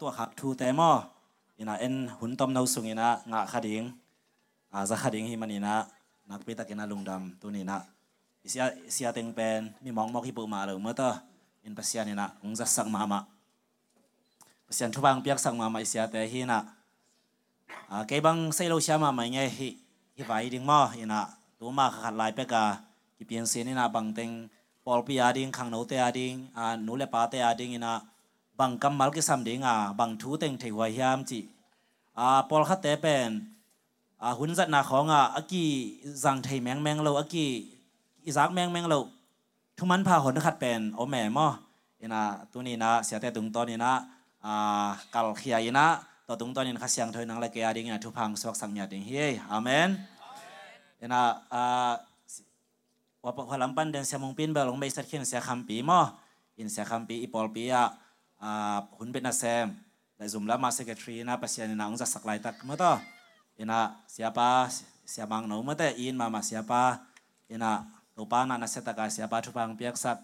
ตัวขับทูเตมออินาเอ็นหุ่นต้มนาสุงอินะงะขัดิงอาจะขัดิงฮิมันอินะนักพิตากินาลุงดำตัวนี้นะเสียเสียเต็งเป็นมีมองมอกฮิปุมาเลยเมื่อตัวอินปัสยานี่นะองจะสักมามาปัสยานทุบังเปียกสักมามาเสียแต่ฮินะอ่าเก็บังใส่โลชามาไม่ไงฮิฮิไปดิ้งมออินะตัวมาขัดลายเปกากิเปียนเซนี่นะบังเต็งปอลปีอาดิ้งขังโนเตอาดิ้งอ่านูเลปาเตอาดิ้งอินะ บางกำมลกิสัมเดงาบางทูเต็งเทวายามจิอ่าปอลคาเตเป็นอ่าหุ่นจัดนาของอะอากีสังไทยแมงแมงเราอากีอิซักแมงแมงเราทุมันพาหนขัดเป็นโอแม่มอเอนะตัวนี้นะเสียแต่ตรงตอนนี้นะอ่ากลเขียนะต่อตรงตอนนี้นะเสียงเธอนังละแกดิ่งนะทุพังสวักสังญาดิเฮ้ยอาเมนเอนะอ่าว่าพอลำปันเดินเสียมงปินเบลลงไปสักเขียนเสียคำปีมออินเสียคำปีอีปอลปีอะ หุ่นเป็นนาแซมแต่ซุมละมาเซกทรีนะปัสยานินาองจะสักลายตักมาต่อเอ็นะเสียป้าเสียบางหนูมาแต่อินมามาเสียป้าเอ็นะตัวป้านานาเซตกาเสียป้าทุบังเปียกสัก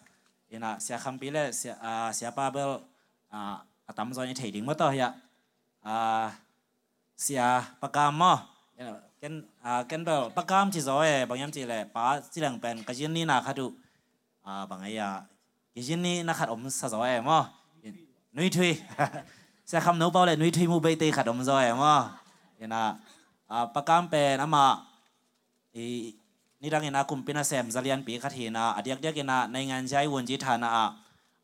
เอ็นะเสียคำปีเลเสียเสียป้าเบลอ่าตามจอยเทดิ้งมาต่อเฮียอ่าเสียปากกามมอเอ็นะเกนอ่าเกนเบลปากกามจีจอยบางยามจีเลยป้าจีหลังเป็นกะจินนี่นาคาดูอ่าบางไอ้ยากะจินนี่นาคาดอมสะจอยมอ nuôi thuy sẽ không nấu bao lại nuôi thuy mu bê tê khát ông rồi mà yên à à bác cam pe nà mà ý ni đang ina kumpina sem zalian pi khat hina adiak diak ina nei ngan jai won ji thana a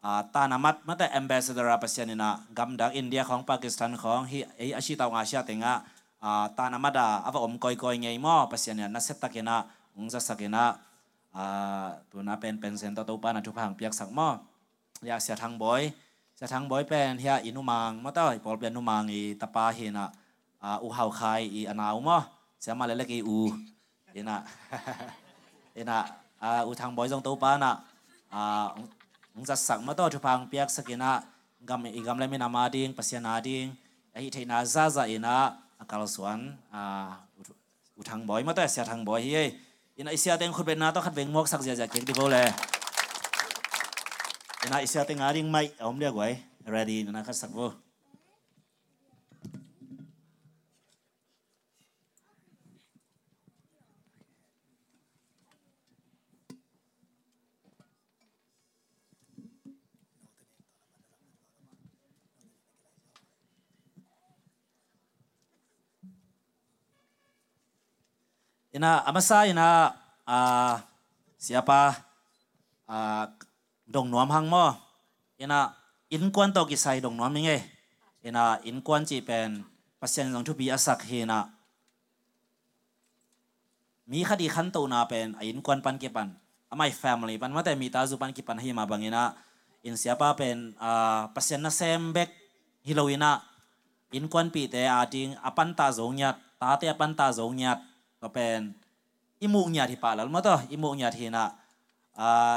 a ta namat mata ambassador a pasian ina gamdak india khong pakistan khong hi ei ashi taw nga sha tenga a ta namada ava om koi koi ngei mo pasian na set takena ungza sakena a tu na pen pen sen to to pa na thu phang piak sak mo ya sia thang boy จะทั้งบอยเป็นเฮียอินุมังมาต่อยปอลเป็นนุมังอีตาปาเฮนะอ่าอูเฮาคายอีอนาวมั้เสียมาเล็กๆอีอูเอ็นะเอ็นะอ่าอูทางบอยจงตัวปานะอ่าองจะสักมาต่อทุพังเปียกสกินะกำอีกำเลยไม่นามาดิ้งปัสยานาดิ้งไอเทนาซาซาเอ็นะอากาลสวนอ่าอูทางบอยมาต่อเสียทางบอยเฮ้ยอินะไอเสียเต็งคุณเป็นนาต้องขัดเวงมอกสักเสียจากเก่งดีโบเลย na isa ting aring mai om dia gwai ready na ka sakbo ina amasa ina uh, siapa? Uh, ดงน้อมหังมอเอ็นะอินกวนตอกิไซดงน้อมยังไงเอ็นะอินกวนจีเป็นปัสเซนของทุบีอาศักเฮนะมีคดีขันตูนาเป็นอินกวนปันเกปันอไม่แฟมิลี่ปันมาแต่มีตาจูปันกิปันให้มาบังเอนะอินเสียป้าเป็นอ่าปัสเซนนเซมเบกฮิโลวินะอินกวนปีเตอาจิงอปันตาจงยัดตาเตอปันตาจงยัดก็เป็นอิมูญาติปาแล้วมั้งต่ออิมุกยัดตินะอ่า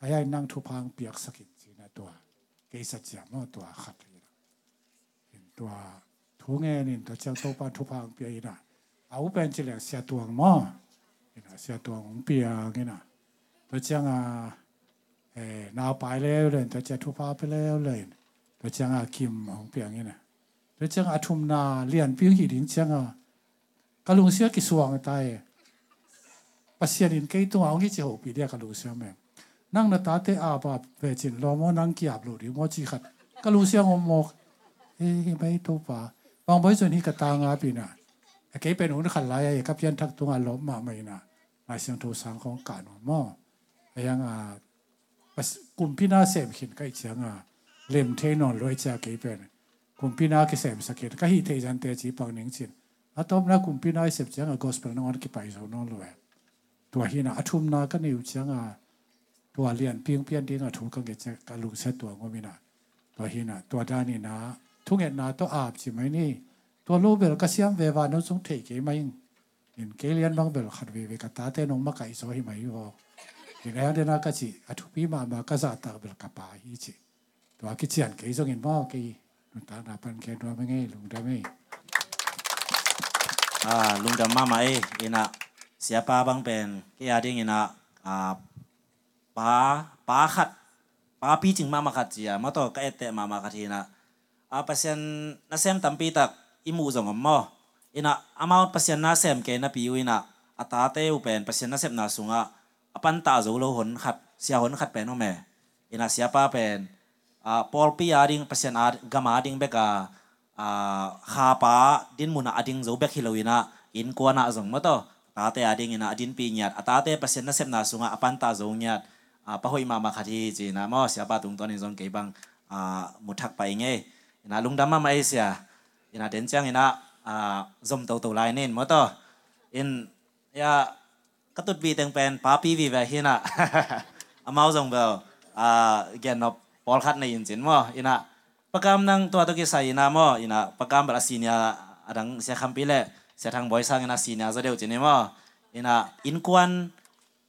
อ้ยัยนั่งทุพางเปียกสกินจีนะตัวเกสัจจามอตัวขัดเลยเห็นตัวทุงเงินตัวเจ้าตัวปานทุพังเปียนะเอาเป็นจิเหลเสียตัวงมอนะเสียตัวของเปียกินะตัวเจ้าอะเอ่นาวไปแล้วเลยตัวเจ้าทุพาไปแล้วเลยตัวเจ้าอะคิมของเปียกินะตัวเจ้าอะทุมนาเลียนปิ้งหิดิงเจ้าอะกะลุงเสียกิสวงตายปัสยานินเกยตัวเอาที่จะหกปีเดียกะลุงเสียแม่ นั่งนาตาเตอาบาเวจินรอมอนั่งกียบหลุดหรือมอจีขัดกะลุงเสียงมกเอ้ยไม่ตัวป่าบางบ่อยส่วนนี้ก็ตางาปีน่ะเก๋เป็นหุ่นขันลายกับยันทักตัวงานล้มมาไม่น่ะมาเสียงโทสังของการหม้อยังอ่ากลุ่มพี่นาเสพขินก็อีกเสียงอะเล่มเทนอนรวยจากเก๋เป็นกลุ่มพี่นาเก็เสพสกิลก็ฮิเทจันเตจีปังหนิงจินอะตอมนะกลุ่มพี่นาเสพเสียงอะกอสเปลนอนกี่ไปสนอนรวยตัวหินะอทุมนาก็นิวเสียงอะ ตัวเลียนเพียงเพียงดิ้งอะถูกกังเกจกะลุงเสตัวงมินะตัวหินะตัวด้านนี้นะทุกเอ็นนาตัวอาบใช่ไหมนี่ตัวลูเบลก็เสียมเววานนสงเทกไหมเห็นเกลียนบางเบลขัดเวเวกตาเตนงมาไก่สอยไหมอยู่เห็นแล้วเดนาก็จีอทุปีมามาก็จะตาเบลกับปาฮีจีตัวกิจยันเกยสงเห็นบ่เกยลุงตาหน้าปันแกตัวไม่ไงลุงด้ไหมอ่าลุงดำมาไหมอินะเสียป้าบางเป็นเกี่อาดิ้งอินะอ่า ป้าป้าขัดป้าพี่จึงมามาขัดจีอะมาต่อก็เอเตมามาขัดทีนะ a pasien na sem tampi tak imu zong mo ina amount pasien na sem ke na pi ina ata te u pen pasien na sem na sunga apan ta zo lo hon khat sia hon khat pen o me ina sia pa pen a pol pi ading pasien ad gama ading beka a kha pa din muna ading zo bek hiloina in ko na zong mo to ta te ading ina adin pi nyat ata te pasien na sem na sunga apan ta zo nyat a pa hoi mama khati ji na mo sia pa tung ton in zong ke bang a muthak pai nge ina lung dama mai sia ina den chang ina a zom to to lai nen mo to in ya katut bi teng pen pa pi vi va hina amao zong bel a gen no pol khat nei in chin mo ina pakam nang to to ki sai ina mo ina pakam bra sinia adang sia kham pi le sia thang boy sang ina sinia zo deu chin mo ina in kwan na in kwan sunga in kwan sunga na makai zia na pata zia mate in kwan i thu pi na tom khat น้องไปรับตัวเทียตัวเบลก็อันนี้เช่นมามาขนมเท่าเพย์ มอกเวสินเกยเลียนบางอย่างก็มาไกนาตามเฮ็ดเกยมอตัวเชียงทรงอะที่มันกระป๋าเป็นสังเสียฮีน่ะคืออมหอมงี้แล้วเว้ยอินกระป๋ายงมาไกชีทรงอมเ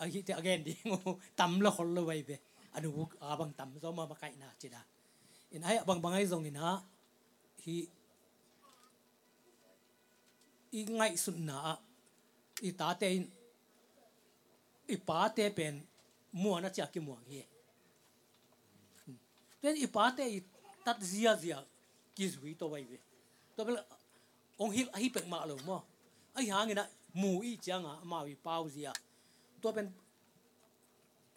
อ้ที่อเกนดิงูตำละคนละไว้เบอนุบุกอาบางตำซอมามาไก่นาจิดาอินไอ้บางบางไอ้ทรงนี่นะฮีอีไงสุดนะอีตาเตน อีป้าเตเป็นมัวนะจากกิมัวเฮียเป็นอีป้าเตอี tat zia zia ki zui to bai ve to bel ong hil hi pek ma lo mo ai hang ina mu i changa ma wi pau zia to ben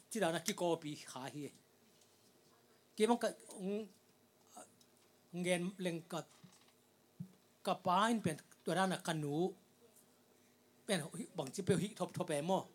chi da na ki ko pi kha hi ki mong ka ong ngen leng ka ka pain pen to da na kanu pen bang chi pe hi thop thop pe mo chi da ai yit lo jong hi lo asim mo chi jong hi lo a ama ho pi dan zia to da na izong ilung sim torana omai be to chek is kham tung dan chi ding mo ngen te nan sum bangai le ipate sum jong ai changa inu te a to kisaya tuat tuat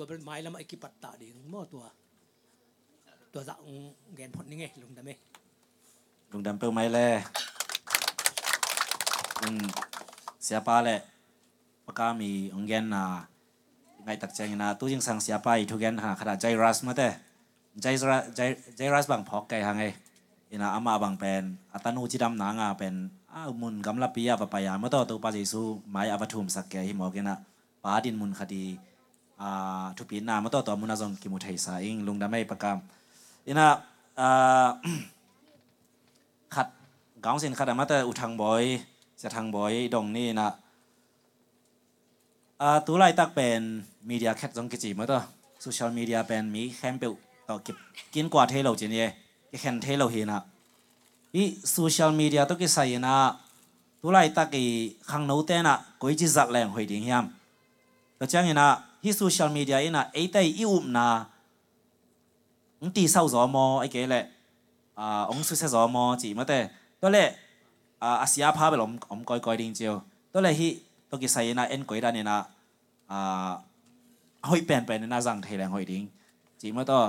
วเป็นไม้แล้วมาไอ้กิปัตตาดิงมั้งตัวตัวจะเงินผลนี่ไงลุงดำเมลุงดำเปิลไม้แล่อืมเสียป้าแหละปากกามีองเกนนา ไงตักใจนะตู้ยังสั่งเสียไปทุกเกนหาขนาดใจรัสมาแต่ใจรัสใจใจรัสบางพอกไก่หางไงอินาอามาบางเป็นอัตนูจิดำนางาเป็นอ้าวมุนกำลับปียาปะปายาเมื่อต่อตัวปาเจสูไม้อวทุมสักแกหิมอกินะปาดินมุนคดีอ่าทุปีนาเมื่อต่อตัวมุนาซงกิมุทัยสาอิงลุงดำไม่ปากกามอินาอ่าขัดกางสินขัดมาแต่อุทังบอยจะทางบอยดงนี่นะ อ่าตัวไรตักเป็นมีเดียแคทจงกิจิมาตัวโซเชียลมีเดียเป็นมีแคมเปลต่อเก็บกินกว่าเทเราจีนี่ก็แค่เทเราเห็นนะอีโซเชียลมีเดียตัวกิใส่นะตัวไร ตักิไซน่าเอ็นกอยดานเนี่ยนะอ่าห้อยเปลี่ยนไปในน่าจังเทแรงห้อยดิ้งจีเมื่อต่อ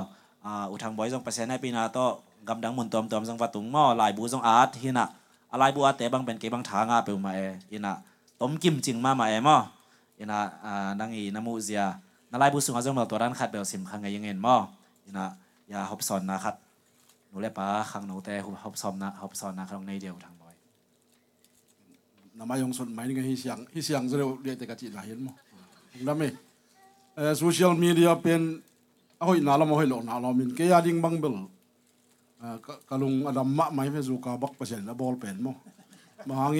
อ่าอุทังบอยส่งเปร์เซ็นต์ในปีนาต่อกำดังมุนตอมตอมสังวัดตุงหม้อลายบูส่งอาร์ตที่น่ะอะไรบัวแต่บางเป็นเกบางทางอาเปลมาเออินะต้มกิมจิงมามาเอมออิน่ะอ่านังอีนามูเซียนลายบูสุงอาจงเราตัวด้านขัดเบลซิมขังไงยังเงินมออิน่ะยาฮอบซอนนะครับหนูเล่ป้าขังหนูแต่ฮอบซอนนะฮอบซอนนะครับในเดียวทั้ง nama yong son mai nga hi siang hi siang zero le te chi na hin mo lami eh, social media pen ahoi na lam hoi lo na lam min ke ya ding bang bel eh, kalung adam mai fe zu ka bak pasel na ball pen mo. Ma hang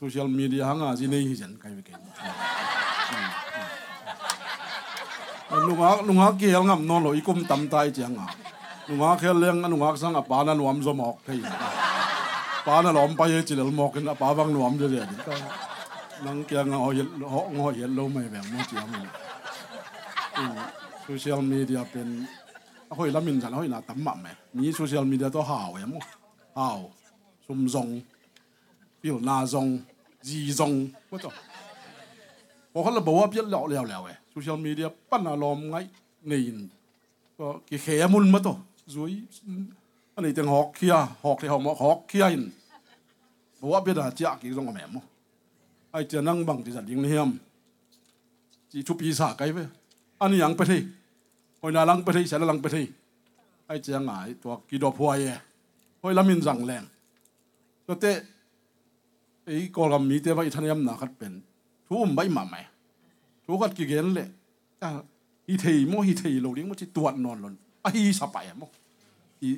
social media hanga ji nei hi jan kai ke hmm, hmm, hmm. eh, lunga lunga ki hel ngam no lo ikum tam tai chang a lunga khel leng lunga sang a pa na nuam zo mok thei pa na lom pa ye chi lel mok na pa bang nuam je de ka nang kya nga ho ye ho ngo ye lo mai bang mo chi am social media pen a hoi lamin jan hoi na tam ma me mi social media to hao ya mo hao sum zong bil na zong ji zong mo to พอเขาระบอกว่าเพี้ยนเหล่าแล้วแล้วเว้โซเบัวเบียดาจากอีกตรงกัแม่มไอเจ้านั่งบังที่จัดยิงเฮียมจีชุบยีสาไกไปอันยังไปที่หอยนาลังไปที่ฉันลังไปที่ไอเจ้าหงายตัวกีดอพวยหอยละมินสั่งแรงตัวเตะไอ้กอลมีเตะว่าอิทันยมนาคัดเป็นทุ่มใบหมาไหมทุกัดกี่เกนเลยอีเทีโมอีเทยโลดิ้งมันจีตรวจนอนหล่นไอีสบายมั้งอี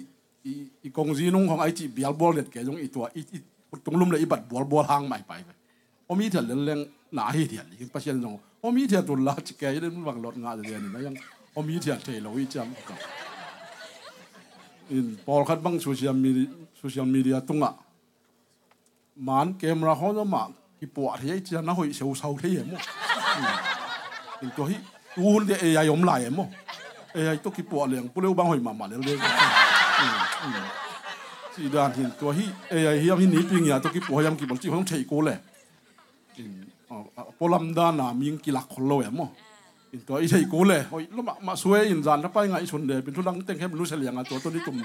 อีกองจีนุ่งของไอจีเบียร์บอลเด็ดแกยงอีตัวอี ตรงลุ่มเลยอีบัดบัวบัวหางใหม่ไปโอมีเถียนเรื่องหนาฮีเถียนยิ่งประเทศนงโอมีเถียนตุนลาจิเกยัรื่องบังรถงานเรียนนะยังโอมีเถียนเทโลวิจามกับอินพอลคัดบังโซเชียลมีโซเชียลมีเดียตุงอะมันเกมราฮอนมาที่ปวดที่ไอ้เจ้าหน้าหอยเสียวเสาที่เห็นมั้งอินตัวที่ตูนเดียเอไอยอมไหลมั้งเอไอตุกี่ปวดเหลืองปุ๊เร็วบางหอยมามาเร็วเร็ว chỉ đàn thì có hi ai hi am hi, ní ping ya to ki po yam ki bol chi hong chei ko le in po lam da na ming ki lak kholo ya mo le hoi lo ma ma suwe in zan na pai ngai chun de pin thu lang teng hem lu sel yang a to to ni tum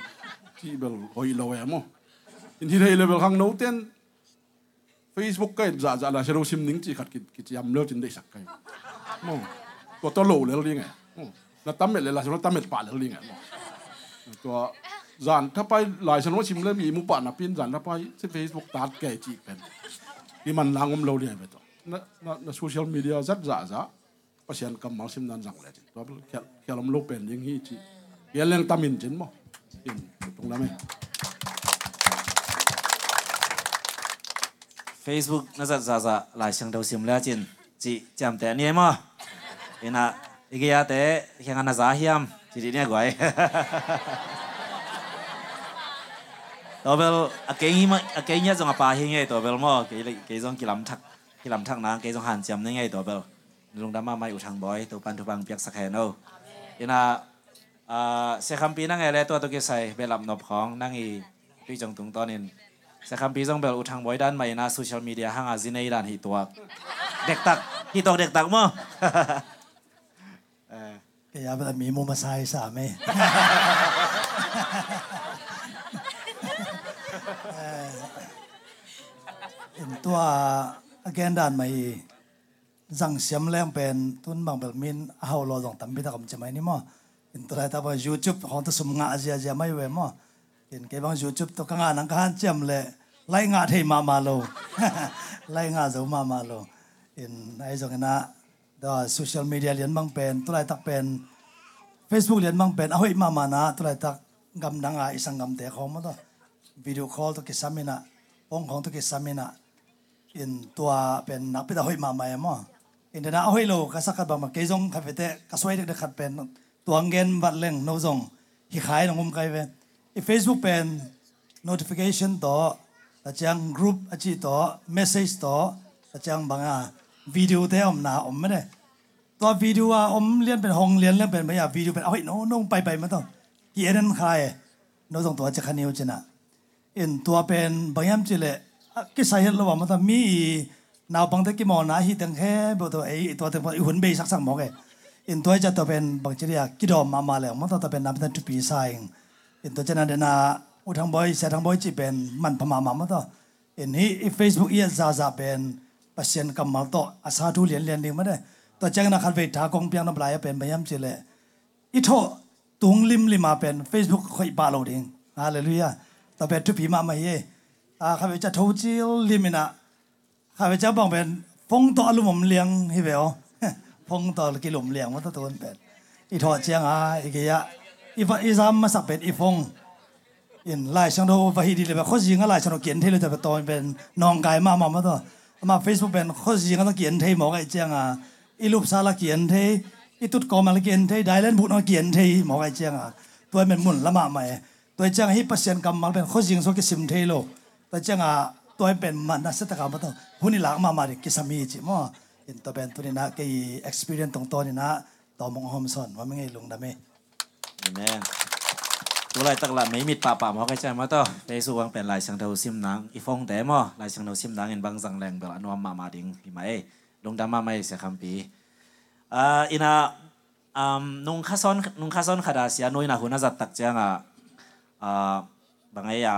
chi bel hoi lo ya level khang no ten facebook cái dạ dạ là sẽ đâu sim nín chỉ khát cái cái yam lơ trên đây sạc cái mong có to lộ lên liền à là tắm mệt là sẽ nó tắm mệt phải lên liền à có จานถ้าไปหลายชนว่าชิมเริ่มมีมุปะนับพินจานถ้าไปที่เฟซบุ๊กตัดแก่จีเป็นที่มันนางอมเราเรียนไปต่อนะนะโซเชียลมีเดียจัดจ้าจ้าประชันกำมังสิมนันจังเลยจีตัวแค่แค่ลมลูกเป็นยังฮีจีแค่เลี้ยงตามินจินมั้งตรงนั้นไหม Facebook nó giật già già lại sang đầu xiêm lá chín chị chạm té ni mà thế nào cái ya té khi anh giá hiam chị đi nha gọi 那怪。ตัวเบลอาเกงมาอาเกงเนี่ยจงอาปาเฮงไงตัวเบลมอเกยเกยจงกิลำทักกิลำทักนะเกยจงหันจำนี่ไงตัวเบลลุงดำมาไม่อุทังบอยตัวปันทุบังเปียกสักแค่โนยินาอ่าเสคำปีนั่งไงเลยตัวตัวเกใส่เบลับนบของนั่งอีพี่จงตุงตอนนี้เสียคำปีจงเบลอุทังบอยด้านใหม่นะโซเชียลมีเดียห้างอาจินในด้านหิตัวเด็กตักหิตัวเด็กตักมั้ง kaya ba mi mo masahe sa amin in tua again dan mai zang siam lem pen tun bang bel min hau lo dong tam bi ta kam chamai ni mo in tua ta ba youtube hong to sum nga asia asia mai we mo in ke bang youtube to ka nga nang kan cham le lai nga thei ma ma lo lai nga zo ma ma lo in ai zong na ดอโซเชียลมีเดียเรียนบางเป็นตัวไรตักเป็น Facebook เรียนบางเป็นเอาให้มามานะตัวไรตั อินตัวเป็นนักพิจารณามาใหม่มั่งอินเดนะเอาให้โลกสักกัดบางมาเกยงคาเฟ่เตะกสวยเด็กๆขัดเป็นตัวเงินบัตรเล่งโนซงฮิขายนงมไกเวนอีเฟซบุ๊กเป็น notification ต่อแต่จังกรุ๊ปอาจีต่อ message ต่อแต่จังบางอะวิดีโอเท่อมหนาอมไม่ได้ตัววิดีโออะอมเรียนเป็นห้องเรียนเรียนเป็นไม่อยากวิดีโอเป็นเอาให้น้องน้งไปไปมาต้องเกียร์นั้นใครน้องต้องตัวจะคันนิ้วจีน่ะอินตัวเป็นบางยามจีเลย กิสาเหตุระหว่างมันมีนาวบังตะกิมอนาฮิตังแค่บ่ตัวไอตัวตังพอหุ่นเบสักสังมอกเออินตัวจะตัวเป็นบางเรียากิดอมมามาแล้วมันตัวเป็นนำเตันทุปีสายอินตัวจะนันเดนาอุทังบอยเสทังบอยจีเป็นมันพมามามันตัวอินนี้เฟซบุ๊กเอียซาซาเป็นประชาชนกัมมาโตอาซาทูเลียนเลียนดิ่มาได้ตัวแจ้งนัคขัดเวทากองเพียงน้ำลายเป็นพยายามจีเลยอิโทตุงลิมลิมาเป็นเฟซบุ๊กคอยบาโลดิ่งฮาเลลูยาตัวเป็นทุปีมามาเฮ ข้าพเจ้าทูจิลลิมินะข้าพเจ้าบอกเป็นพงต่อลุมผมเลี้ยงฮิเบลพงต่อกิลุมเลี้ยงวัตถุนเป็นอีทอดเชียงอาอีกยะอีฟอีซามมาสักเป็นอีฟงอินไล่ช่างดูวะฮิดีเลยแบบโคจิงก็ไล่ช่างดูเขียนที่เราจะไปตอนเป็นนองกายมาหมอมมาตัวมาเฟซบุ๊กเป็นโคจิงก็ต้องเขียนเที่หมอกไอเจียงอาอีรูปซาลาเขียนเทอีตุดกอมาลเขียนเที่ไดเลนบุญเขียนเที่หมอกไอเจียงอาตัวเป็นมุ่นละหมาใหม่ตัวเจียงฮิปเปอร์เซ็นต์กำมาเป็นโคจิงโซกิสิมเทโล แต่เจ้าตัวเป็นมันนะเสตกรรมต้องหุ่นหลังมามาดิกิสมีจิมออินตัวเป็นตัวนี้นะกี่เอ็กซ์เพรียนตรงตัวนี้นะต่อมองหอมสอนว่าไม่ไงลุงดำเม่แม่ตัวไรตลาดไม่มีป่าป่ามอกใจมาต่อในส่วังเป็นลายสังเทาซิมนังอีฟองแต่มอลายสังเทาซิมนังเห็นบางสังแรงแบบอนวมามาดิงพี่ไหมลุงดำมาไม่เสียคำปีอ่าอินาอ่านุงข้าซ้อนนุงข้าซ้อนขดาเสียนุยนะหุ่น่าจัดตักเจ้าอะอ่าบางไงอะ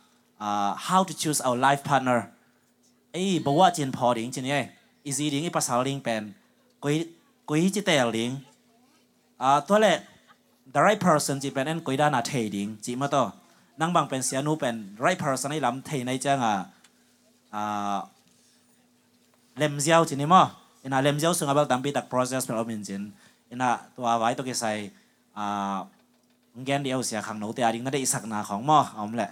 ะ how to choose our life partner ไอ้บอกว่าจินพอดิงจินเนี่ยอีซีดิงอีภาษาดิ้งเป็นกุยกุยจิเตลิงอ่าตัวแหละ the right person จีเป็นเอ็นกุยด้านาเทดิงจีมาต่อนั่งบางเป็นเสียนูเป็น right person ในลำเทในจังอะอ่าเลมเจียวจีนี่มั้งอินาเลมเจียวซึ่งอาบัลตัมปีตัก process เป็นอมินจินอินาตัวไว้ตัวกี่ใส่อ่าเงินเดียวเสียขังโนเตียดิ้งนั่นได้อีสักนาของมั้งเอาแหละ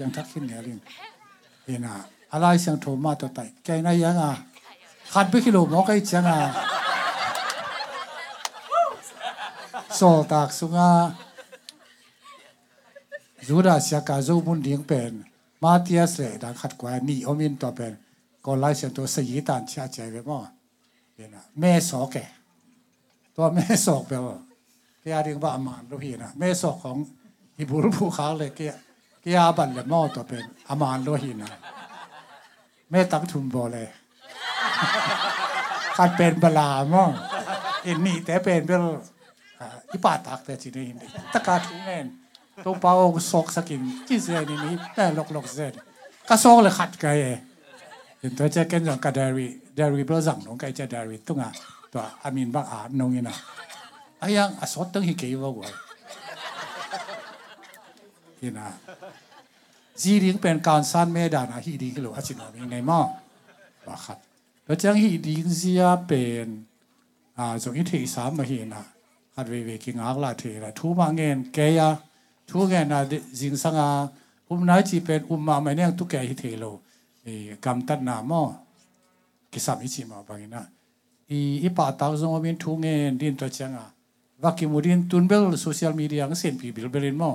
ยังทักขึ้นเหนือเรื่องเฮนาอะไรเสียงโทมาตัวไตแกนายยังอะขัดไปกิโลมอกไอเจียงอะโซตากสุงายูดาเสียกาโซมุนเดียงเป็นมาเตียเสดังขัดกว่านี่อมินต่อเป็นก็ไล่เสียงตัวสยีตันชาใจไปมั่งเฮน่าแม่สอกแกตัวแม่สอกไปว่าแกเรียกว่ามานรู้เห็น่ะแม่สอกของฮิบุรุภูเขาเลยแก กียบันเลยมอตัวเป็นอามานโลหินะแม่ตักทุมบอเลยการเป็นบลามอเห็นนี่แต่เป็นเป็นอีป่าตักแต่จีนี่ตะการทุงแมนตรงเป้าซอกสกินกี่เซนี่นี่แต่หลอกหลอกเซนก็ซอกเลยขัดไกเห็นตัวเจ้าเก่งอย่างกระเดรีเดรีเปล่าสั่งน้องไก่เจ้าเดรีตุ้งอะตัวอามินบักอาหนงนี่นะไอ้ยังอสดตั้งฮิเกยวะกว่า ฮีดีก็เป็นการสั้นเมดานะฮีดีก็หลวอาชินอมีไงมั่งว่าครับแล้วจังฮีดีเสียเป็นอ่าจงอิทธิสามมาเห็นนะฮัดเวเวกิงอักลาเทระทูมาเงินแกยาทูเงินนะจิงสังอาอุ้มนายจีเป็นอุ้มมาไม่เนี่ยตุกแกฮิเทโลเอกำตัดนามอกิสามิจิมาบางนะอีอีป่าตาวจงว่าเป็นทูเงินดินตัวจังอะว่ากิมุดินตุนเบลโซเชียลมีเดียก็เส้นปีบิลเบลินมั่ง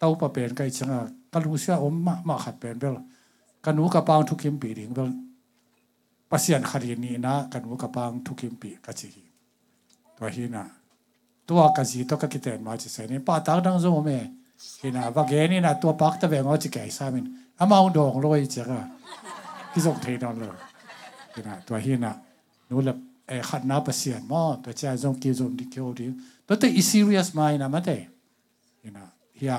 เก็บัง tàu pa pen kai changa kalu sia om ma ma khat pen bel kanu ka pang thu kim pi ding bel pasian khari ni na kanu ka pang thu kim pi ka chi hi to hi na to ka ji to ka kiten ma chi sai ni pa ta dang zo me hi na va ge ni na to pak ta ve ngo chi kai sa min ama ung dong loi chi ga ki zok thei don lo hi na to hi na nu la e khat na pasian mo to cha zong ki zong di kyo di to te i serious mai na ma te hi na hiya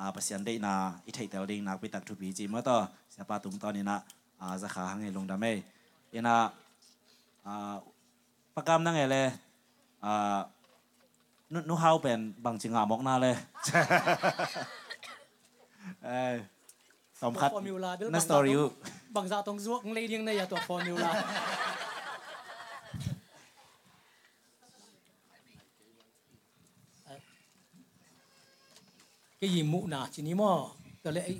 องเป็นวันเสียบังอะไรสิโลสงเองเจ้าอินะเป็นเสียบ้านจังมื่อต่ออินะวันเสียบังของอะไรที่เจ้าเจ้าฮิโลมอไกจังอินะอาหูน้ำไหลมื่อต่อดิตักมาอา a pasian dei na i thei tel ding na pi tak thu pi chi ma to sia pa tung to ni na a za kha hang e long da me ina a pakam na nge le a nu nu hau pen bang chi nga mok na le เออสมคัดนั่นสตอรี่บางจาตรงซวกเลยยังในยาตัวฟอร์มิวลา ก็ยิมุนาชินิมอก็เลย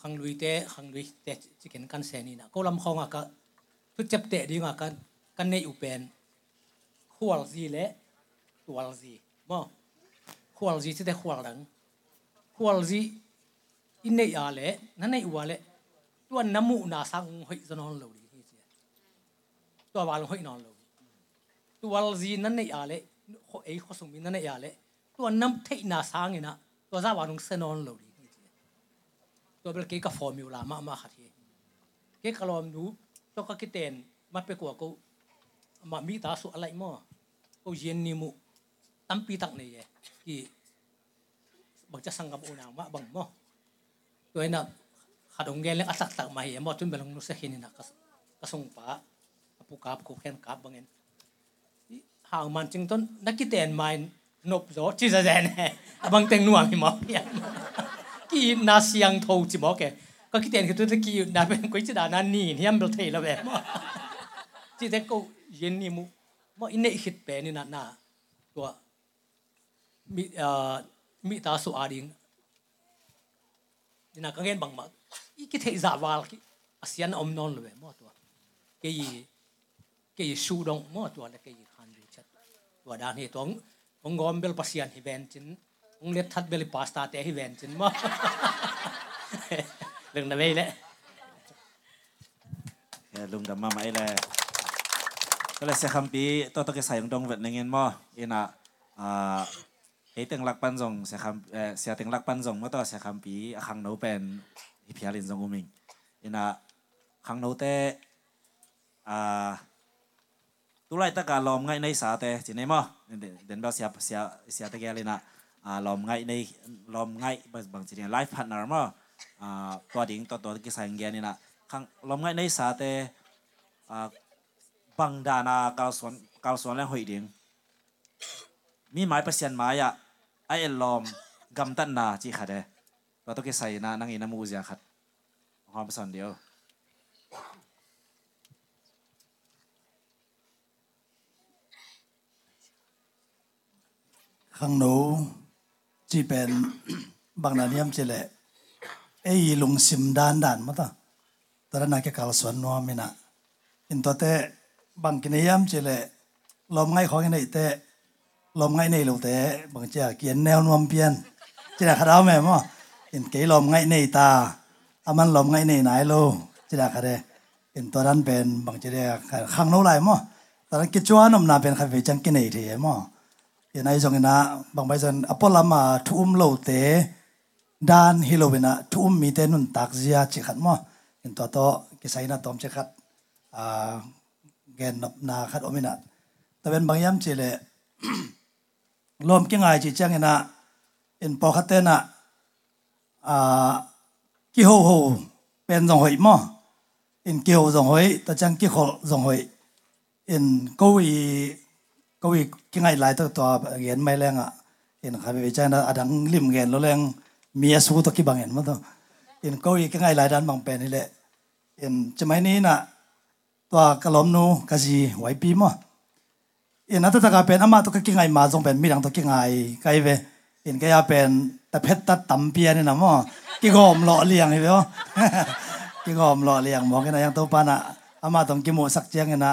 ขังลุยเตะขังลุยเตะจะเห็นกันเสนีนะก็ลำคองอะก็ทุกจับเตะดีงอะกันกันในอุเปนขวลซีเละตัวลซีม่อขวลซีจะได้ขวลหลังขวลซีอินในอาเละนั่นในอัวเละตัวน้ำมูนาสังหอยจะนอนหลดีตัววาลหอยนอนหลตัวลซีนั่นในอาเละไอ้ยข้อสมินั่นในอาเละ ตัวน้ำเทน่าสางนะตัวซาวานุงเซนอนโลดีตัวเบลเกกับฟอร์มิวลามามาขัดเเกกลอมดูตัวก็คิดเต็นมาไปกว่ากูมามีตาสุอะไรมั่วกูเย็นนิมุตั้มปีตักนี่ที่บังจะสังกับอุณามาบังมั่วตัวนั้นขัดองเกลเล็กอัตักตักมาเหี้ยมั่วจนเบลงนุสเฮนินะกสงปะปู ku kap ku khen kap bangin hang man ching ton nakiten main nop zo chi za zen abang teng nuang hi mo ki na siang tho chi mo ke có cái tiền cái tôi ki na bên quấy chỉ đã na ni hiam bel thei la be chỉ thế câu yên ni mu mo in nei hit pe ni na na tua mi mi ta su ading ni na ka gen bang ma i ki thei za wal ki asian om non le mo tua cái gì cái gì su dong mo tua là cái gì khan du chat tua dan hi tong ong gom bel pasian hi ven chin ong let that bel pasta te hi ven chin mo đừng là đây đấy lung dam ma mai le ko le se kham pi to to ke sai dong vet nengen mo ina a he teng lak pan jong se kham se teng lak pan jong mo to se kham pi a khang no pen hi phialin jong uming ina khang no te a tu lai ta ka lom ngai nei sa te chi nei mo den ba sia sia sia te ge le na a lom ngai nei lom ngai bang chi life partner mo ตัว ตุไลตะกาลอมไงในสาแต่จีเนมอเดนแบบเสียเสียเสียตะแกเลยนะอ่าลอมไงในลอมไงบางจีเนไลฟ์พาร์ทเนอร์มออ่าตัวดิ่งตัวตัวกิสังเกียนี่นะข้างลอมไงในสาแต่อ่าบังดานากาวสวนกาวสวนและหอยดิ่งมีหมายประเสียนหมายอะไอเอลอมกำตันนาจีขัดเดตัวตัวกิสัยนะนั่งอินามูเสียขัดความสันเดียว ข้างโน้จีเป็นบางนาเนียมเจเลเอ้ยลุงซิมดานดานมาตาตอนนั้นแกกาลสวนนัวมินะอินตัวเตบางกินยามเจเลลมไงของกินเตลมไงในลูเตบางเจ้าเกียนแนวนวมเปียนเจ้าขาดเอาแม่มั้อินเกลมไงในตาอามันลมไงในไหนโลเจ้าขาดเดอินตัวนั้นเป็นบางเจ้าข้างโน้ไรมั้งตอนนั้นกิจวัตรนมนาเป็นข้าพเจ้ากินในทีมั้งยันไงจงนะบางใบจันอพอลมาทุ่มโลเต dan hilowina tum mi te nun tak zia chi khat mo in to to ki sai na tom chi khat a gen nop na khat omina ta ben bang yam chi le lom ki ngai chi chang ina in po khat te na a ki ho ho pen zong hoi mo in ki ho zong hoi ta chang ki khol zong hoi in ก็วิกิงายหลายตัวตัวเห็นไม่แรงอะเห็นครับไปใจนะอดังริมเงินแล้วแรงมียสู้ตะกี้บางเห็นมั้งตัวเห็นก็วิกิงายหลายด้านบางแปลนี่แหละเห็นจะไม่นี้น่ะตัวกระล้มนูกะจีไหวปีมั้งเอ็นนัตตะกาเป็นอามาตุกกิง่ายมาทรงเป็นมีดังตะกี้ง่ายไกลไปเอ็นก็ยาเป็นแต่เพชรตัดตำเปียนี่นะมั้งกิกอมหล่อเลี้ยงเห็นไหมกิกอมหล่อเลี้ยงมองกันนะยังตัวปานะอามาต้องกิโมสักเจียงกันนะ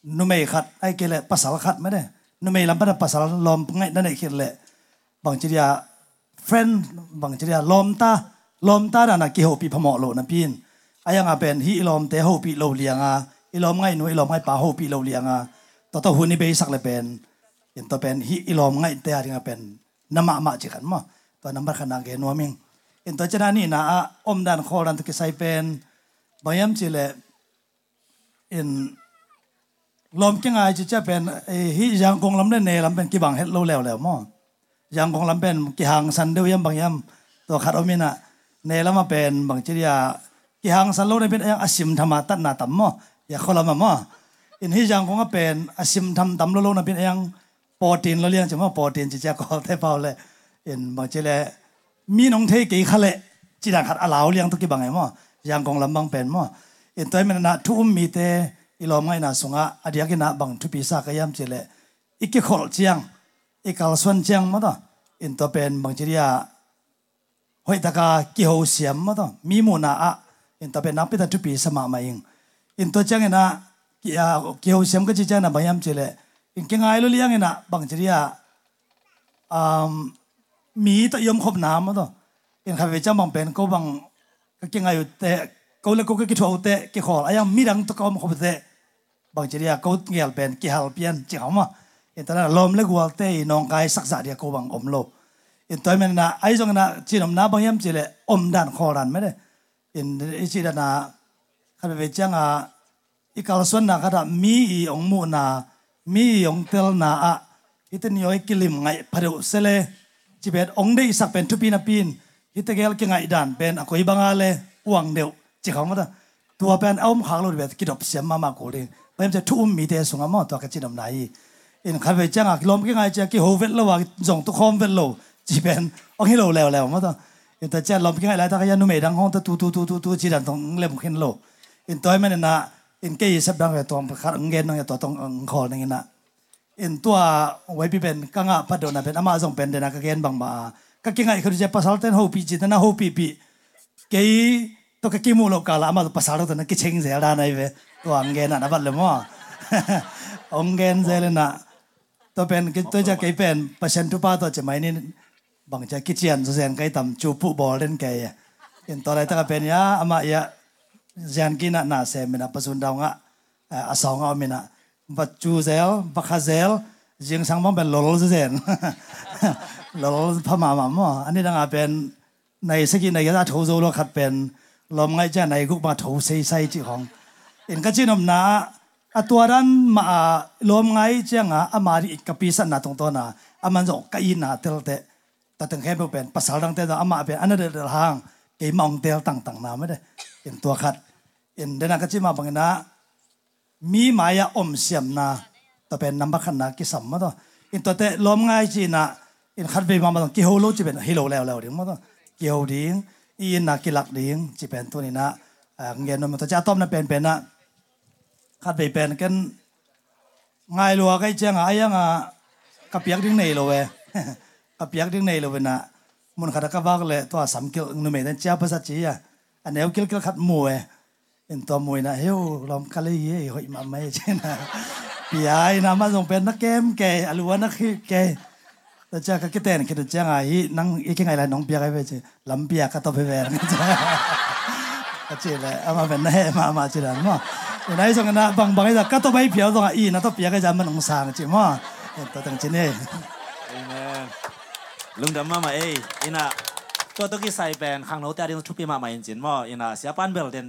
นเป็นบ้านโดนโดนมองเรื่องเป็นอามาเรียนนองไก่มามาตามมั้งอินตัวมันนะลมง่ายนะกิกาละนุ่มไม่ขัดไอ้เกลภาษาขัดไม่ได้นุ่มไม่ลำพัดภาษาลมไงนั่นเองคิดเลยบางจีเดียเฟรนบางจีเดียลมตาลมตาดานะกิโฮปีพมอโลนะพินอายังอาเป็นฮิลมเตโฮปีโลเลียงอาอิลมไงนูอิลมไงปาโฮปีโลเลียงอาต่อต่อหุ่นนี่เบสักเลยเป็นอินตัวเป็นฮิอิลมไงเตอาริงาเป็นน้ำมามาจิกันมั้งตัวน้ำมันขนาดเกนัวมิงอินตัวเจนานี่นะอมดันโครันตุกิไซเป็นบางยามจิเลอิน ลมกิงไงจิจะเป็นฮิยังคงลำเล่นเนลำเป็นกิบังเฮ็ดโลแล้วแล้วมั้ยังคงลำเป็นกิหางสันเดียวยามบางยามตัวขัดอมินะเนลมาเป็นบางทียากี่หังสันโลในเป็นยังอสิมธรรมตัดนาตัมมอยากคนละมั่อินฮิจังคงก็เป็นอสิมทำตัมโลโลนเป็นยังโปรตีนเราเรียกจะว่าโปรตีนจะจะก็เทเปาเลยอินบางทีเลยมีน้องเทกี่ขะเลจีดังขัดอาลาวเลี้ยงตุกี้บางไงมั่ยังคงลำบางเป็นมั่อินตัวมันนะทุ่มมีเต อีลอมไงนะสงะอดียกินะบางทุปีสากยามเจเลอีกขอลเจียงอีกาลส่วนเจียงมั่ออินตัวเป็นบางทียาหอยตะกากิโฮเสียมมาต้อมีมูนาอะอินตาเป็นนับไปแต่ทุปีสมามาเองอินตัวจังเงินะกิอากิโฮเสียมก็จีจังนะบางยามเจเลอินเก่งไงลุเลียงกินะบางจียาอ่ามีตะยมคบน้ำมาต้ออินข้าพเจ้าบางเป็นก็บางก็เก่งไงอยู่แต่ก็เลยก็กิโฮเตะกิขอลอายังมีดังตะกอมคบเตะ บางทีเรียกกเงียบเป็นกี่ฮาลเปียนเจ้ามาอินตอนนั้นลมเล็กวัวเตยนองกายสักษาเดียกูบังอมโลอินตอนมันนะไอ้ตรงนั้นจีนอมนาบางยามจีเลอมดันคอรันไม่ได้อินไอ้จีนนะขันไปเจ้างอะอีกาลส่วนนะขนามีอีองมูนะมีอองเตลนะอะอิตนี่ย้อยกิลิมไงพะเดืเสเลจีเป็ดองได้สักเป็นทุพีนาบปีนอิตเกลกิไงดันเป็นอะคุยบังอาเลอวังเดียวจิ๋วมาตั้ง ตัวเป็นเอาขางราแบบกิดอบเสียมมามากกว่าเลยเป็นจะทุ่มมีเดสุงมอตัวกจีนำไหนเอินขับไปจังอะลมกี่ไงจะกี่โฮเวทแล้วว่าจงตุกคอมเวทโลจีเป็นเอาให้เราแล้วแล้วมาตัวอินแต่จะลมกี่ไงแล้วถ้ายันนุ่มเอดังห้องตะตูตูตูตูตูจีดันตรงเล่มขึ้นโลเอินตัวมันน่ะเอินเกย์สับดังไปตัวขัดเงินนั่งไอตัวตรงคอนั่งน่ะเอินตัวไว้พี่เป็นกังอะพัดโดนเป็นอามาส่งเป็นเดนักเกณฑ์บางมาก็กี่ไงคือจะภาษาเต้นโฮปีจีนนะโฮปีปี ตัวกิมูโลกาลามาภาษาเราตัวนั้นกิเชงเซลยดานไยเวตัวอังเกนนะบัลเลมอองเกนเซลนะตัวเป็นตัวจะกี่เป็นเปอร์เซ็นทุกป้าตัวจะไหมนี่บางจะกิจยนสุเซนไก่ต่ำจูปุบอลเล่นไก่เป็นตัวอะไรตั้งเป็นยาอมายะยันกินะนาเซมินะปัสุนดาวงะอาสองเอามินะบัจูเซลบัคาเซลยิงสังมังเป็นหลอลสุเซนหลอลพม่าหม่ออันนี้ดังอาเป็นในสกินในยาทูโซโลขัดเป็น ลมไงจะในกุมาถูใส่ใส่จีของเอ็นก็จีนมนาอตัวนั้นมาลมไงเจ้างอะมาดิกับปีสันนาตรงตัวน่ะอามันจะกอินนาเตลเตแต่ถึงแค่เป็นภาษาดังเตอามาเป็นอันนั้นเดือดหางเกมองเตลต่างต่างนาไม่ได้เอ็นตัวขัดเอ็นเดนักจีมาบังนะมีมายาอมเสียมนาแต่เป็นน้ำบักขันนากิสัมมาตัวเอ็นตัวเตลมไงจีน่ะเอ็นขัดไปมาบังกิโฮโลจีเป็นฮิโลแล้วแล้วเดี๋ยวมาตัวเกี่ยวดิ้ง อีนักกิลักดิ้งจีเป็นตัวนี้นะเงินนมันตัวจะต้มนะเป็นเป็นนะขัดไปเป็นกันง่ายลัวก็เจ้าไอ้ยังอะกับเปียกดิ้งในโลยเวกับเปียกดิ้งในโลเวนะมันขัดกับว่าเลยตัวสามกิลนุ่มเองเจ้าภาษาจีอะอันนี้กิลกิลขัดมวยเป็นตัวมวยนะเฮ้ยลองกันเลยเฮ้ยหอยมาไม่ใช่นะปีไอ้นะมาส่งเป็นนักเกมแกอลัวนักแก แต่เจ้าก็คิดแต่งคิดจ้าไงนั่งอีกยังไงล่ะน้องเปียกไปเจอลำเปียกก็ต้องไปแหวนเจอเลยเอามาเป็นแน่มามาจีรันมั้งไหนส่งกันนะบางบางไอ้ก็ต้องไปเปียกต้องอีนะต้องเปียกก็จะมันองสางจีมั้งตัวตั้งจีเนี่ยลุงดำมามาเอ้ยอีน่ะตัวตุ๊กี้ใส่เป็นข้างโน้ตแต่เดี๋ยวทุบไปมาใหม่จริงมั้งอีน่ะเสียปั้นเบลเดน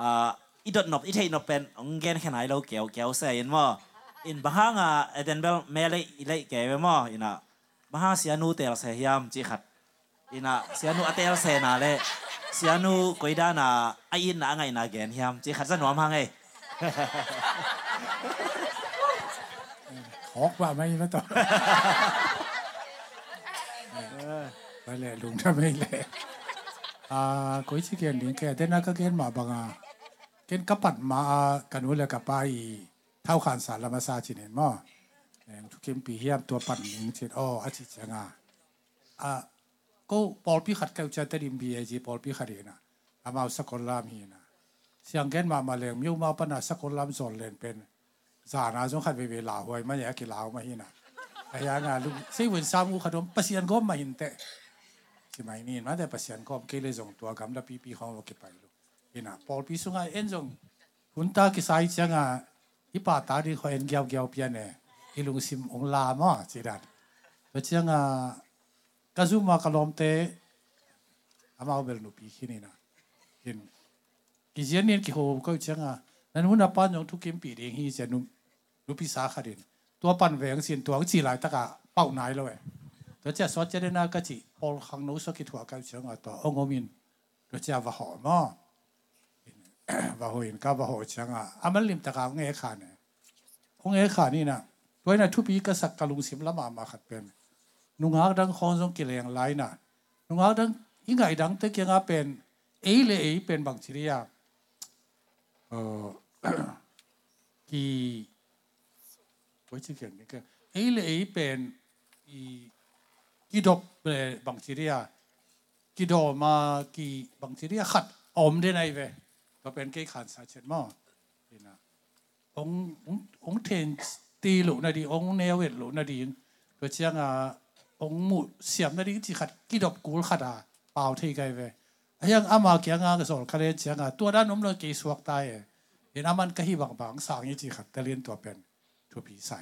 อ่าอีดดนบอีเทนบเป็นองแกนแค่ไหนเราเกี่ยวเกี่ยวใส่ยินมั้งอินบ้างอะเดนเบลเมลีอะไรเกี่ยวมั้งอีน่ะ มหาเสียนูเตลเสียมจีขัดอินะเสียนูอเตลเซนาเลเสียนูกอยดานะไออินนาไงนาแกนเฮียมจีขัดสนวมหางไงฮอกว่าไม่นะต่อไปเลยลุงทำไม่เลยอ่ากอยสิเกียนเดียงแกเต้นนักก็เกียนมาบังอาเกียนกระปัดมากันวุ้เลยกับไปเท่าขานสารละมาซาจินเห็นมั้ วมาปนัดสักคนลามสอนเล่นเป็น zana zong khat ve ve la hoi ma ya ki la ma hi na aya nga lu sei wen sam u khadom pasian gom ma hin te si mai ni ma de pasian gom ke le zong tua gam la pi pi hong ke pai lu ina pol pi sunga en zong hun ta ki sai changa i pa ta ri kho en gyao gyao pia ne i lung sim ong la ma chi dan to changa kazuma kalom te ama bel nu pi hi ni na hin ki jian ni ki ho ko changa nan hun pa nyong thu kim pi ding hi je nu nu pi sa kha din tua pan veng sin tua chi lai ta ka pau nai lo e to cha so cha de na ka chi pol khang no so ki thua ka chang a to ong omin to cha va ho mo va ho in ka va ho chang a amal lim ta ka nge kha ne ong e kha ni na toy na thu pi ka sak ka lung sim la ma ma khat pen nu nga ด้วยนะทุบีก็สักกะลุงสิมละมามาขัดเป็นนุงอาดังคอนทรงกิเลงไลน่ะนุงอาดังยิ่งไงดังตะเกียงอาเป็นเอเลเอเป็นบางชิริยาเออกีไว้ชื่อเกียนนี่ก็เอเลเอเป็นอีกีดบเลยบางชิริยากีดอมากีบางชิริยาขัดอมได้ไงเวก็เป็นเกี่ย์ขันสาเชนมอนี่นะองององเทน ตีหลุนาดีองเนเวตหลุนาดีตัวเชียงอะองมุ่เสียมนาดีที่ขัดกีดบกูลขัดอะเปล่าที่ไกลไปยังอามาเกียงอะก็สอนคาเนเชียงอะตัวด้านนมเลยกีสวกตายเห็นอามันก็ฮีบางบังสางยี่จีขัดแต่เรียนตัวเป็นตัวผีใส่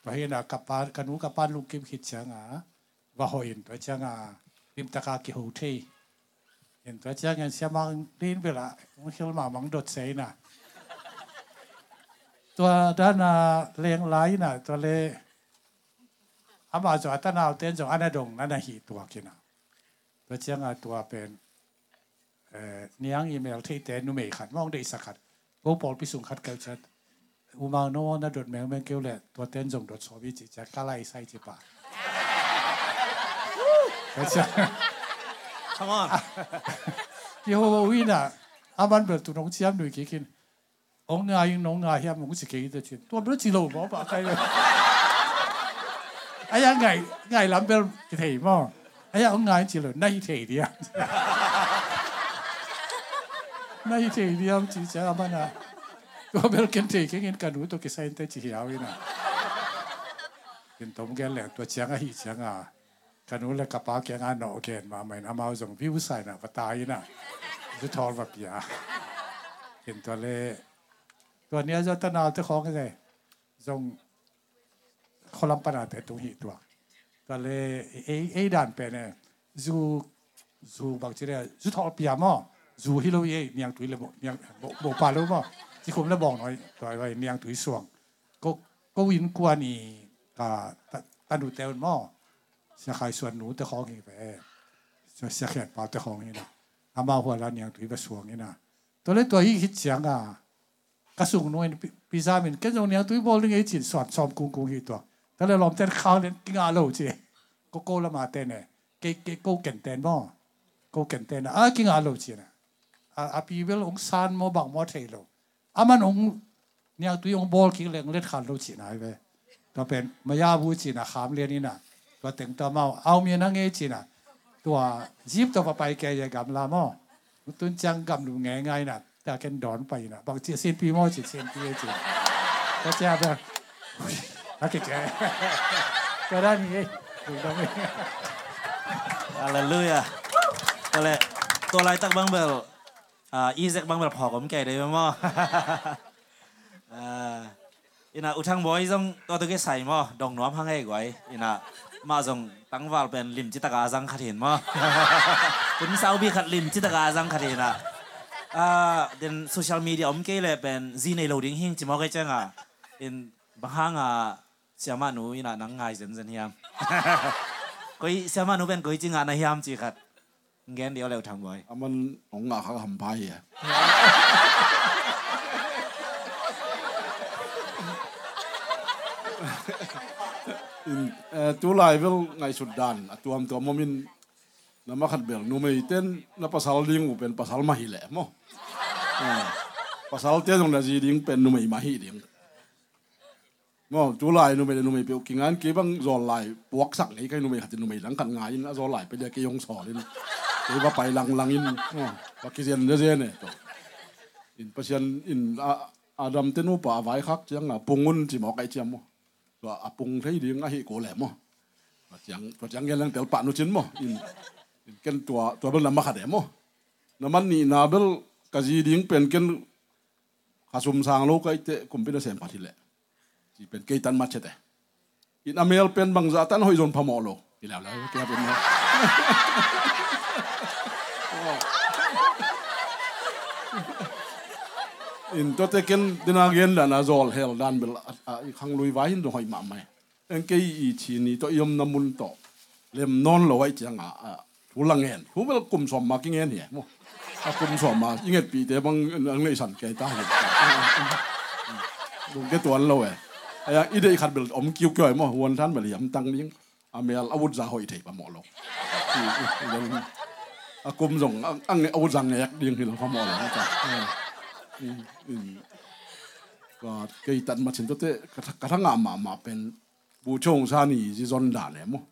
ไปเห็นอะกับปานกันูกับปานลุงกิมขิดเชียงอะว่าหอยตัวเชียงอะริมตะกากิโฮเทเห็นตัวเชียงเงินเสียมังดินไปละมันเขียวมามังดดใส่น่ะ ตัวด้านน่ะเลี้ยงไหลน่ะตัวเล่อามาจอดตะนาวเต้นจงอันนั้นดงนั่นน่ะหีตัวกินอะตัวจังอะตัวเป็นเอ่อเนียงอีเมลที่เต้นนุ่มเอขัดมองได้สักขัดโกปอลพิสุงขัดเกิดชัดอุมาโนนะดดแมงแมงเกี่ยวแหละตัวเต้นจงดดสวิจิจะกะไลใส่จิปะก็จะ Come on ยี่ห้อวินะอามันเปิดตัวน้องเชียมหนุ่ยกี่กิน องงายิงน้องงาเฮียมึงจะกี่ตัวชิ้นตัวไม่รู้จีโร่บอกปะใครเลยไอ้ยังไงไงลำเบลกี่ทีมั้งไอ้ยังองงาจีโร่นั่นทีเดียวนั่นทีเดียวจีจ้ามันอะตัวเบลกิน ตัวกินใส่เตจิเหี่ยวอีน่ะกินต้มแกงแหลกตัวเชียงอะหีเชียงกันเลยกับป้าแกงง่ายทอนแบบยาเห็นตัวเล่ตัวเนี้ยจะตะนาวเจ้าของไงส่งคลำปนาแต่ตัวหีตัวตัวเล่เอเอด่านเป็นเนี่ยจูจูบางทีเนี่ยจูทอปียามอจูฮิโลเอเนียงตุยเลยบเนียงบบกปารู้ป่ที่ผมได้บอกหน่อยต่อยไว้เนียงถุยสวงก็ก็วินกว่านี่ก็ตันดูเตลหม้อเสียขายส่วนหนูแต่ของอีกไปเสียแขนปลาแต่ของนี่นะอามาหัวเราเนียงถุยไปสวงนี่นะตัวเล็กตัวอีคิดเสียงอะ กระสุนน้อยปีศาจมันก็ตรงเนียงถุยบอลลิงไอ้จิตสอดซ้อมกุ้งกุ้งอีตัวแต่เราลองเต้นข้าวเล่นกินอาโลจีก็โก้ละมาเต้นเนี่ยเกเกโก้เก่งเต้นหม้อโก้เก่งเต้นอะกินอาโลจีนะอะปีเวลองซานโมบังโมเทโลอามันองเนี่ยตัวองบอลคิงเล็งเล็ดขันลูกจีนายไปตัวเป็นมายาบูจีนะขามเรียนนี่นะตัวเต็งตัวเมาเอาเมียนังเอจีนะตัวจีบตัวไปแกยังกำลามอตุนจังกำดูง่ายง่ายนะแต่กันดอนไปนะบางทีเส้นปีมอจีเส้นปีเอจีก็จะแบบนักแกก็ได้นี่ถูกต้องไหม Hallelujah ตัวเล่ตัวไรตักบังเบลอ่าอีเซกบังแก่ไงนะ อุทังบอยจงตัวตัวแกใส่มั้งดองน้อมพังไอ้ไว้อินะมาจงตั้งวาลเป็นลิมจิตกาจังขัดเห็นมั้งคุณสาวบีขัดลิมจิตกาจังขัดเห็นอะ กเลยเป็นซีในโหลดิ้งหิงจิมอกันจังอะอินบางอะเสียมาหนูอินะนังไงเซนเซนเฮียมก็เสียมาหนูเป็นก็จริงอะนะเฮียมจีขัดเงี้ยเดียวเร็วทางบอยอามันองงาเขาทำไปอะ in eh, tu lai vel ngai sudan atuam tu momin na makat bel nu mei ten na pasal ding u pen pasal mahi le mo Eh, pasal te dong na ji ding pen nu mei mahi ding mo tu lai nu mei nu mei pe kingan ke bang zol lai puak sak nei kai nu mei khat nu mei lang kan ngai in a zol lai pe le ke yong so lin ke ba pai lang lang in mo pa ki zen de zen ne to in pasian in a- adam tenu pa vai khak chang na pungun chi mo kai chiam mo ว่าอปุงที่ดีง่ายโกแหลมมั้ งว่าจังว่าจังยังเตลปะนุชินมั้งอินอินกันตัวตัวเบลนำมาขัดเดมั้งน้ำมันนี่นาเบลกะจีดิ้งเป็นกันขาสุมสางโลกไอ เตะคุมเป็นเสียงปาทิแหละจีเป็นเกยตันมาเชตอินอเมลเป็นบางซาตันหอยจนพมอโลอีแล้วแล้วแกเป็น in to te ken dina gen la na zol hel dan bel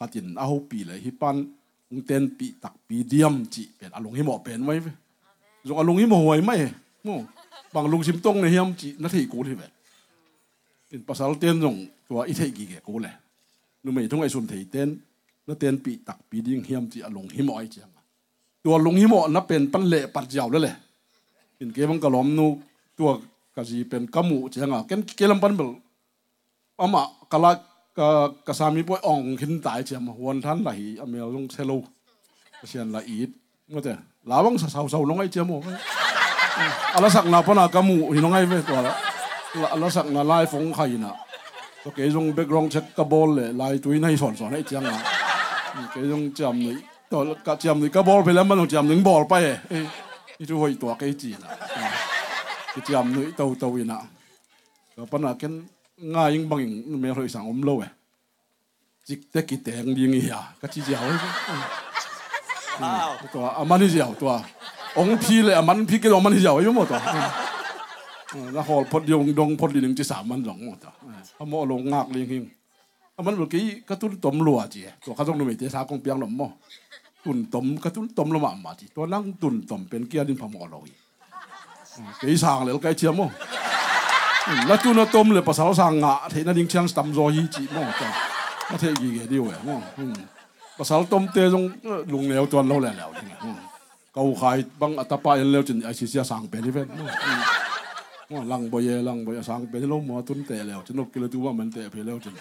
mo lo a kum zong ang awut zang ngek ding hi lo pa mo lo ta ก็เกี่ยตันมาถึงตัวเตะกระทั่งอามามาเป็นบูชงซานี่จีจอนด่าเนี่ยมั้งบูชงซานี่ตะเคียนตันทนเตมาหลอมตาจีแหลงมั้งตะเคียนตันท ก็กษามีป่วยอ่องขินตายเฉียมวันท่านไหลอเมลลงเซลูเชียนละอีดก็แต่ลาวังสาวสาวน้องไอเจียมอกอะไรสักนาพนักกามูหิน้องไอไม่ตัวละอะไรสักนาไล่ฟงไข่น่ะก็เกยงเบกรองเช็คกระบอลเลยไล่ตุยในสอนสอนให้เจียงนะเกยงจำหนี่ตัวกระเจียมหนี่กระบอลไปแล้วมันต้องจำหนึ่งบอลไปเอ้ยทุกคนตัวเกยจีน่ะก็เจียมหนี่เตาเตาอีน่ะก็พนักกัน ง่ายยิ่งบางอย่างไม่เคยสั่งอมโลเอจิกเต่กิเแตงยิงเหี้ยก็จีเจียวตัวอามันเจียวตัวองพี่เลยอามันพี่ก็ลองมันเจียวอยู่หมดตัวแล้วหอลพดยงดงพดีหนึ่งจีสามมันสองหมดตัวเอาม้อลงงากเลยยิ่งอามันเมื่อกี้กระตุ้นตมรัวจีตัวเขาต้องดูมิเตสากงเปียงหล่อมหมอตุ่นตมกระตุ้นตมละหมาหมาจีตัวนั่งตุ่นตมเป็นเกียร์ดินพมอลอยกีสางเลยแล้วก่เชียมม 那就那东了不少上啊，睇那林枪ตํ咗起只么个，那睇伊个料诶，么嗯，不少东这种弄了段老来了，嗯，高海帮阿达巴人了真爱是些上边的份，嗯，我浪不耶浪不耶上边的老毛蹲得了，真落给了都我们得陪了真，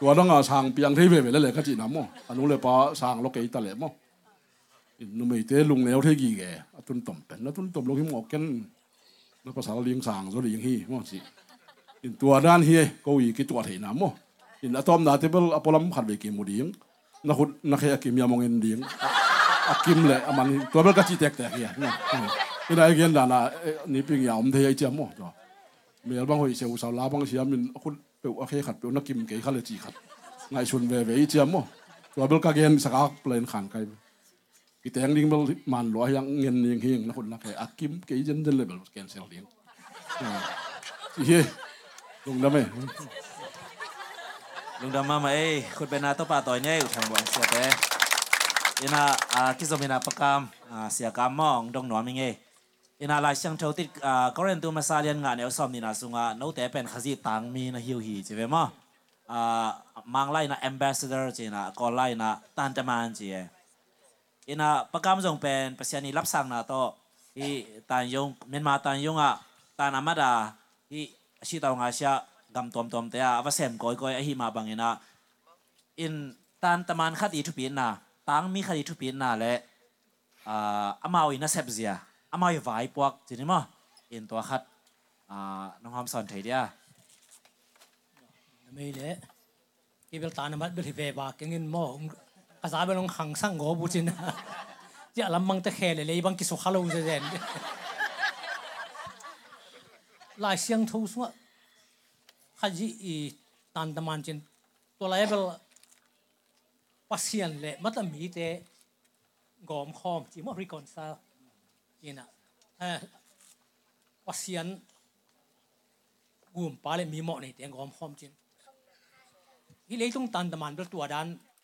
ตัวน้องอะสั่งเปียงที่เว่ยแล้วเลยก็จีน้ำมั้งอันนู้นเลยปะสั่งลูกเกยตะเลยมั้งนุ่มไอ้เต้ลุงแล้วที่กี่แกตุนต่อมเป็นแล้วตุนต่อมลูกที่หมอกกัน แล้วภาษาเราเลี้ยงสางตัวเลี้ยงฮีมั้งสิอินตัวด้านฮีก็อีกิตัวเทีน้ำมั้งอินอะตอมนาเทเบิลอพอลัมขัดไปกิมมูดิ้งนักขุดนักเฮียกิมยามองเงินดิ้งอากิมเลยมันตัวเบิลก็จีแตกแตกเฮียนี่ได้เงินด่านะนี่เปิงยาวมันเทียเจียมมั้งจ้ะเมียบางคนเสียวสาวลาบางเสียมินคุณเปโอเคขัดเปนักกิมเกย์ขัดเลยจีขัดไงชวนเว่เว่เจียมมั้งตัวเบิลก็เงินสกักเปลี่ยนขันไก กิแต่ยังดิ้งเบิลมันลอยยังเงินยังเฮียงนักคนนักเฮียอากิมเกยจันจันเลยเบิลแกนเซลเลี้ยงเฮ้ยลงได้ไหม lung dam mama eh khut bena to pa toy nyai uthang bong sia te ina a kizomina pakam a sia kam mong dong no mi nge ina la siang thau tit a koren tu masalian nga ne som ni na sunga no te pen khazi tang mi na hiu hi che ve ma a mang lai na ambassador che na ko lai na tan ta man che ina pakam jong pen pasiani lap sang na to i tan yong men ma tan yong a tan amada i si tau nga sia gam tom tom te a va sem koi koi a hi ma bangina in tan taman khat i thu pin na tang mi khat i thu pin na le a amawi na sep zia amawi vai puak chini ma in to khat a nong ham son thei dia mấy lẽ cái bên tàn mất bên về bà cái nghìn mò ภาษาเป็นองขังสังโกบุจินะจะลำมังตะแคเลยเลยบางกิสุขาลูเจนลายเสียงทูสวะขจีตันตมันจินตัวลายเป็นปัสเซียนเลยมัตมีเตกอมคอมจีมอริกอนซาจีน่ะเออปัสเซียนกุมปาเลยมีหมอนี่เตงกอมคอมจินที่เลยต้องตันตมันเป็นตัวดัน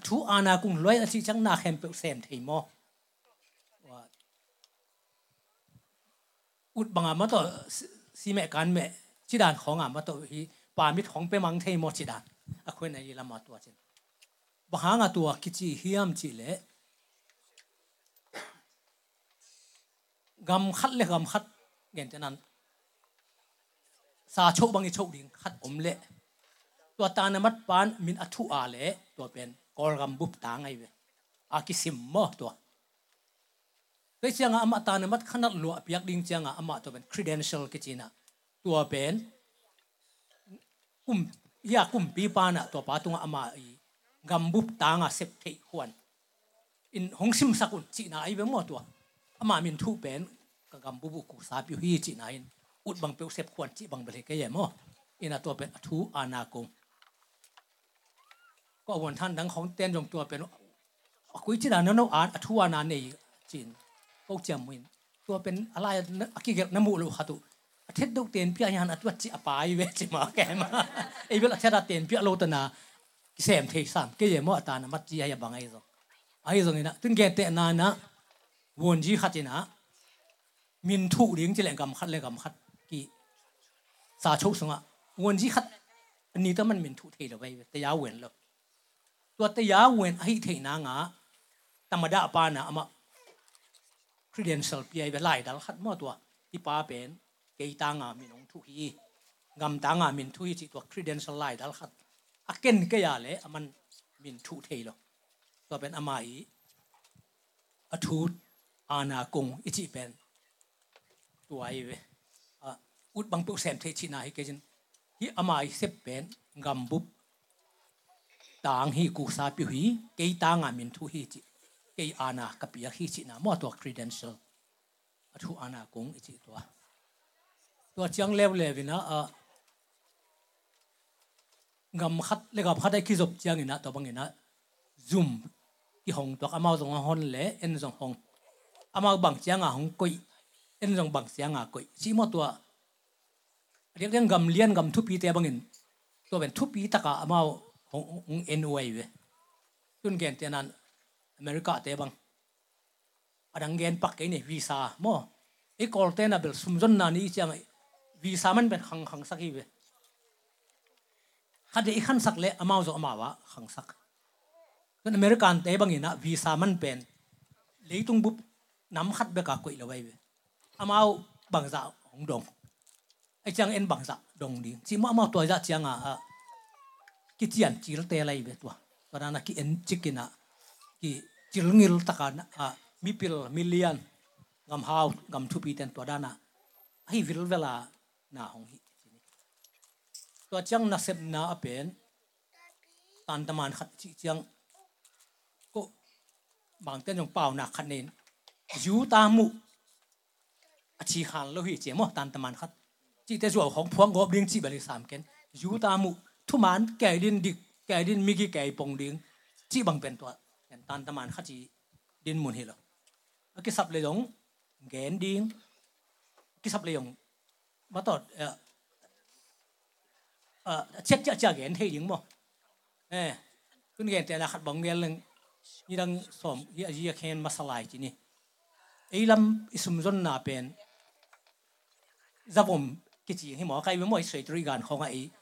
thu ana kung loi a chi chang na khem pe sem thei mo wa ut banga ma to si me kan me chi dan khong a ma to hi pa mit khong pe mang thei mo chi dan a khoi na yi la ma to chen ba ha nga to ki chi hiam chi le gam khat le gam khat gen te nan sa chok bang i chok ding khat om le ตัวตานามัดปาน มินอทุอาเลตัวเป็น kor gam bup ta ngai ve a ki sim mo to ke chianga ama ta na mat khanat lo piak ding chianga ama to ben credential ke china tua ben kum ya kum pi pa na to pa tunga ama i กำบุบตางาเสพเทควนอินหงซิมสักุนจีน่าไอ้เบมอตัวอามามินทูเป็นกำบุบุ กุสาบิวฮีจีน่าอินอุดบังเปียวเสพควนจีบังเบลเกยมออินาตัวเป็นทูอาณากงก็วันท่านดังของเต้นจงตัวเป็นคุยจีนาเนาะอ่านทูอาณาเนยจีนก็จำมินตัวเป็นอะไรกิเกน้ำมูลูฮัตุเท็ดดกเตียนพี่ยันอัตวัจิอปายเวจิมาแกมาไอ้เวลาเท็ดเตียนพี่โลตนาเสมเทสามเกยมอตานะมัดจียบังไอ้ซองไอ้ซองนี่นะถึงแกเตนานะวนจีขัดนะมินทุเลิงจะเล่นกำขัดเล่นกำขัดกีสาชุสงะวนจีขัดอันนี้ต้องมันมินทุเทเลไปแต่ยาเวนเลย ตัวต่ยาวเวนไอ้เทนางะธรรมดาปานะอามา credential ปีไอ้เวลาดัลขัดมอตัวที่ป้าเป็นเกยตางามินงทุฮีงำตางามินทุฮีจิตัว credential ไล่ดัลขัดอาเกนก็ยาเลยมันมินทุเทโลตัวเป็นอามาอีอทูตอาณากงอิจิเป็นตัวไอ้เวอุดบังปุเซมเทชินาฮิเกจินฮิอามาอีเซเป็นงำบุบ ตางฮีกูซาปิฮีเกยตางามินทุฮีจิ cái ana kapia hi chi na mo to credential athu ana kung chi to to chang lew levina a ngam khat le gam khat ki zop chang ina to bang ina zoom ki hong to amao zong hon le en zong hong amao bang chang a hong koi en zong bang chang a koi chi mo to riek riek gam lian gam thu pi te bangin to ben thu pi taka amao hong en way we tun gen te nan America te bang adang gen pak ke ni visa mo e kol te na bel sumjon na ni chang visa man ben khang khang sak hi ve khade i khan sak le amao zo amawa khang sak kan American te bang ina visa man pen leitung bup nam khat be ka koi lo vai ve amao bang za hong dong ai chang en bang za dong ding chi ma ma to za chang a ki chian chil te lai ve to to na ki en chikina ki chilngil takan a mipil million ngam hau ngam thu pi ten to dana hi vil vela na hong hi to chang na sep na apen tan taman khat chi chang ko bang ten jong pau na khat nen yu ta mu a chi khan lo hi che mo tan taman khat chi te zo hong phuang go ding chi bali sam ken yu ta mu thu man kai din dik kai din mi gi kai pong ding chi bang pen to tan taman khachi din mun hilo ki sap le dong gen ding ki sap le yong ma to ờ chết chết chết gen thei ding mo eh kun gen te na khat bang gel leng ni dang som ya ya khen masalai chi ni ei lam isum zon na pen zabom ki chi hi mo kai mo soi tri gan khonga ei in to pen leitung bu pa aki aki ze lai be aki zuak ด้วยจังให้ยูเอ็นของอะทุกตะกี้กุบนาอมลิงฮิเลตัวเป็นองค์กิกอกมาใส่ไปนุนัดมูยสิวะทงนอนเกยุนจิมอใครจังอะเอละมาตันตมั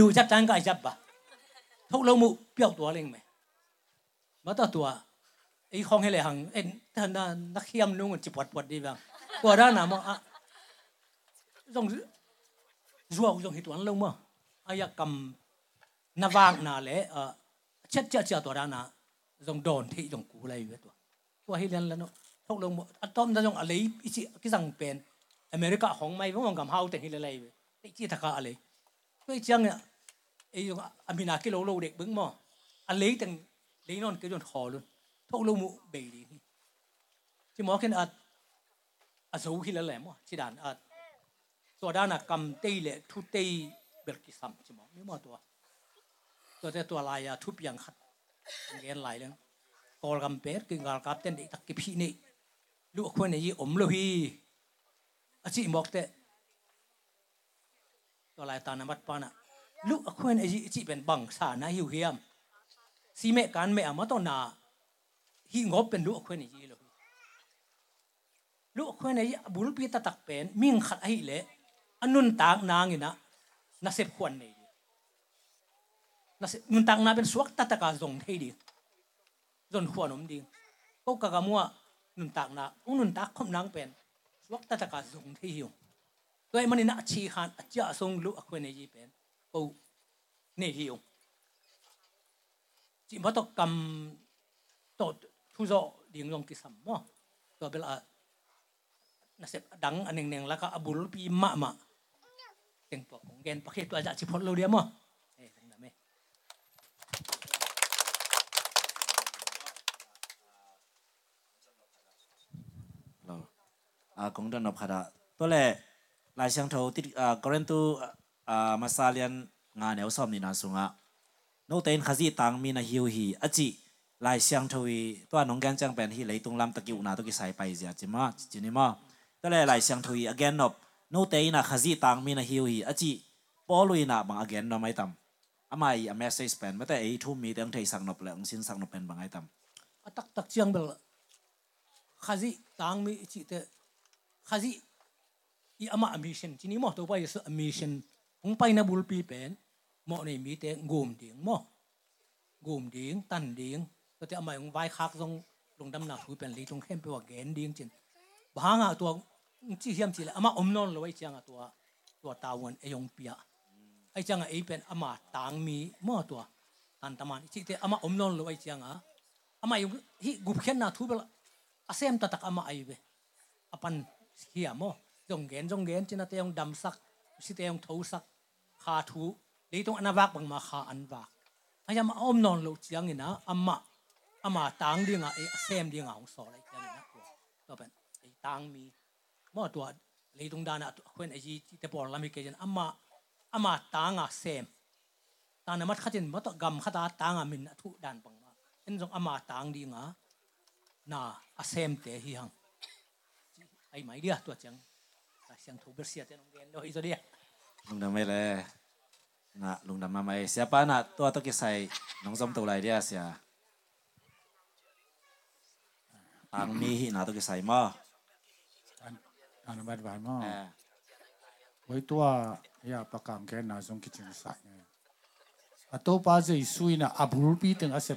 รู้จับจังก็จับปะทกโลมุเปียกตัวเล่งไหมมาต่อตัวไอ้ของให้เลยหังเอ็นท่านนักเขียมนุ่งจิปวดปวดดีบ้างตัวด้านน่ะมั้งอะต้องรัวจงหิตวันลงมั้งอายกรรมนาวางนาเลยเออเช็ดเช็ดเช็ดตัวด้านน่ะจงโดนที่จงกูอะไรอยู่ตัวตัวให้เรียนแล้วเนาะทุกลงมั้งอัตอมจะจงอะไรอีสิกิสังเป็นอเมริกาของไม่ว่ามันกำเฮาแต่ที่อะไรอยู่ ติจีทักาอะไรได้เยจังเนี่ยไอ้ยังอามินากิโลโลเด็กบึ้งมออันเล็กแตงเลี้ยนอนก็โดนคอลุนทุกลมุเบดีนี่ที่หมอขึ้นอัดอัดสูขึ้นแล้วแหละมอที่ด่านอัดตัวด้านกำเตีแหลยทุเตีเบิกกิซัมที่หมอไม่มอตัว ตัวแต่ตัวลายทุบย่างขัดเงี้ยลายเรื่องกอลกำเปิดกิงกอลกับเต้นเด็กตะกี้พี่นี่ลูกคนนี้อมโลฮีอาชีพบอกแต่ ตัลายตานมัดปานะลูกอควนไอจีจีเป็นบังสานะหิวเฮียมซีเมกันเมอมาต้นนาฮิงบเป็นลูกอควนไอจีเลยลูกอควนไอจีบุษปีตะตักเป็นมิ่งขัดไอเละอันนุนตากนางอีนะนาเสพควนนี่นาเสพนุนตากนาเป็นสวกตะตะกาจงเทดีจนขวนอมดีก็กะกะมัวนุนตากนาอุนุนตากคมนางเป็นสวกตะตะกาจงเทหิว ตัวมันน่าชีหันอาจจะส่งลูกคนนี้เป็นกูนี่หิวจิมพัาต้องกำตดทุโจดิ่งลงกิสัมอตัวเบลาน่าเสพดังอันหนึ่งหน่งแล้วก็อบุลปีมะมะเก่งปอกของแกนประเทศตัวจะชิพดเราเดียมออาคงดนนบขดตัวแร ลายเชียงโทติดอ่ากรณตูอ่ามาซาเลียนงานแนวซ้อมนี่นาสุงะโนเตนขจีตังมีนาฮิวฮีอจิลายเชียงโทวีตัวน้องแกนจังเป็นฮีเลยตรงลำตะกิวนาตุกิใส่ไปเสียจิมาจินี่มาตัวแรกลายเชียงโทวีอเกนนบโนเตนนะขจีตังมีนาฮิวฮีอจิปอลุยนะบางอเกนนไม่ตำอาไม่อเมสเซสเป็นไม่แต่ไอทุ่มมีเตียงไทยสักนบเลยองสินสักนบเป็นบางไอตำ atak tak chiang bel khazi tang mi chi te khazi i ama mission chini mo to pai sa mission ong pai อีอามาอเมชันทีนี่มอตัวไปสอเมชันคงไปนบุลปีเป็นมอในมีแต่กูมดิ่งมอกูมดิ่งตันดิ่งก็จะอามาของไว้คักตรงลงดำหนักถุยเป็นลีตรงเข้มไปว่าแกนดิ่งจริงบางอะตัวจีเฮียมจีละอามาอมนอนเลยไอ้จังอะตัวตัวตาวันไอยองเปียไอจังอะไอเป็นอามาต่างมีมอตัวตันตมันจีแต่อามาอมนอนเลยไอ้จังอะอามาอยู่ที่กุบเขียนนาทุยเปล่าอาเซมตะตักอามาไอเวอปันเฮียมอ ลตากเลียนขัดนี่สมัยมุฮีนะตัวเจียงอะตัวเจสุยนองเสบสักขีนี่นะอายังเอ็นตัวเป็นเอ้ยฮะเลยตัวอมไลจะเลยตัวมีเตลักะเกนเกนอะกุไลแบบจีเลยมีเต้นเทดิ้งนะอาทิตย์ที่จะอุ้มดิ้งนะเอาพ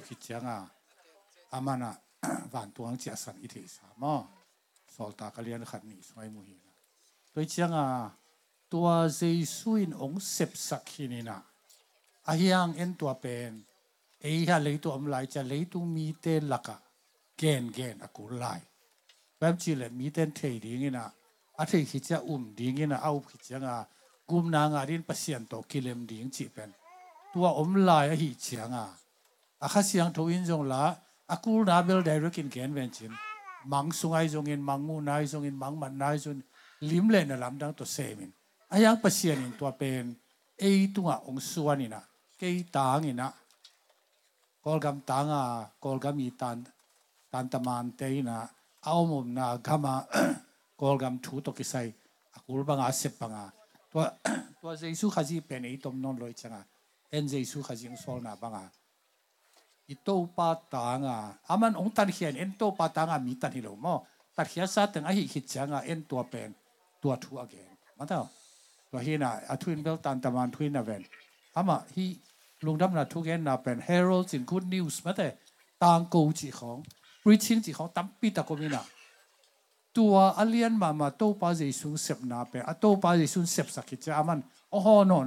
ิจารณากุมนางารินเปอร์เซ็นต์ต่อกิเลมดิ้งจีเป็นตัวอมลายหิเชีย งอะอาคาเสียงทวินจงละอากูนาเบลไดรักินแกนเวนจินมังสุงไอจงอินมังมูนายจงอินมังมันนายจงลิมเลนลำดังตัวเซมินอายังเปอร์เซ็นต์ตัวเป็นเอตั วองส่วนนี่นะเกยตางนี่นะกอลกำตางอะกอลกำมีตัน tan taman te na aumum na gama kol gam thu to kisai akul banga sep banga to to jesu khaji pen ei tom non loi changa en jesu khaji sol na banga ito pa tanga aman ong tan hian en to pa tanga mi tan hilo mo tar hia sa teng a hi hi changa en to pen to thu again mata to hi na a twin bel tan taman twin na ven ama hi lungdam na thu gen na pen heralds in good news mate tang ko chi khong preaching จีของตั้มปีตะกมินะตัวอเลียนมามาโตปาเจสุนเสพนาเปอโตปาเจสุนเสพสักกิจอามันโอ้โหนอน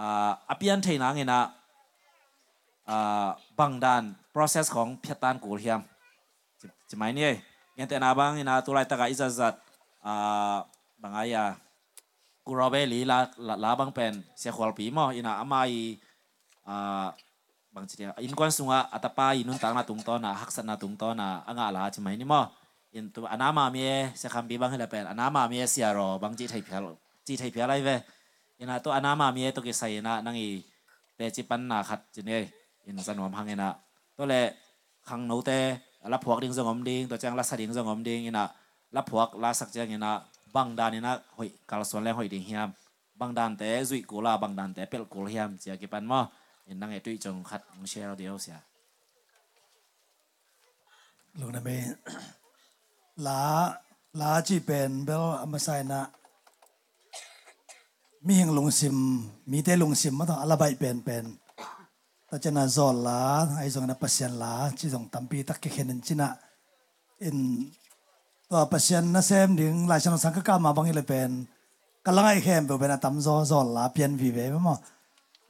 อาเปียนไทยนางเงนะบางด้าน process ของพิจารณกูเฮียมจะหมเนี่ยงั้นแต่นาบางเงนะตัวไรตะกาอิจัจัดบางอายากูรอเบลีลาลาบางเป็นเสียขวลปีมออินาอามายบางทีอินกวนสุงะอัตปาอินุนตังนาตุงตอนะฮักษนาตุงตอนะอ่างาลาจะไหมนี่มออินตัวอนามามีเสียคำปีบางให้ละเป็นอนามามีเสียรอบางจีไทยเพียรจีไทยเพียไรเว้ ina to anama mi to ke sai na nang i pe chi pan na khat chi ne in san wam hang ina to le khang no te la phuak ding zong om ding to chang la sa ding zong om ding ina la phuak la sak chang ina bang dan ina hoi kal son le hoi ding hiam bang dan te zui ko la bang dan te pel ko hiam chia ki pan mo ยังนั่งไอ้ตุ้ยจงขัดมึงเชียร์เดีย วเสียลูกนั่นเป็นลาลาจีเป็นเบลอมาใส่นะมีเฮงลงซิมมีแต่ลงซิมมาต้องอะไรไปเป็นเป็นต่จะน่าจอลลาไอ้ส่งนั้นปัสยันลาที่ส่งตั้มปีตักเข็นจินะอินตัวปัสยันนั่นเซมดึงหลายชนสังกัดมาบางทีเลยเป็นกำลังไอ้เข้มเป็นตั้มจอจอลลาเปลี่ยนวีเว่มั้ง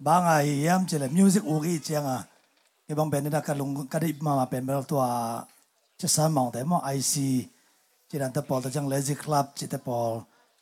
บางไอ้ยามเจริญมิวสิกอุกิเจียงอะไอ้บางเป็นนี่นะกันลงกันได้มามาเป็นแบบตัวจะสามมองแต่มองไอซีจีนันตะปอลต่จังเลซี่คลับจิตตะปอล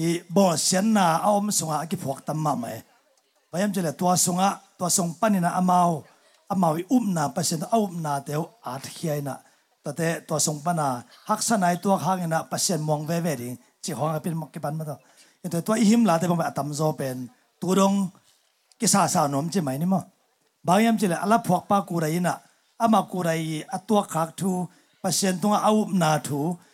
อมใช่ไหมนี่มั้งเห็นตัวการดักขัดจีนี่เดน่าอันนั้นมาเสียนาสอนาอจิจังเอาองยเตตัวอิหิมลาแต่บางแบบตัมโซปัสงอากิพวกตัมมาไหมพยายามจะเลยตัวสงอาตัวสงปันินะอามาวอามาวอุ้มนาปัสเซนเอาอุ้มนาเดียวอาทเขียนะแต่เตตัวสงปนาฮักษณายตัวข้างนะปัสเซนมองเวเวดิจีของเป็นมักกิปันมาตัวแต่ตัวอิหิมลาแต่บางแบบตัมโซเป็นตัวดงกิสาสานมจีไหมนี่มั้งบางยามจิเลอลาพวกปากูไรนะอามากูไรอตัวขากทูปัศนตงเอานาอเกนสนอามามาไม่นะตัวขากทูเกนในเชียงอะตัวเป็นทุนหิมลาแต่บางเป็นเอ็นตัวขังทักเต็มเบลตำงานนนคนละขังนะเอ็นไอส่วนตัวตรงแต่กุมอากุมตูลบางอากิสัตว์จินี่มาเ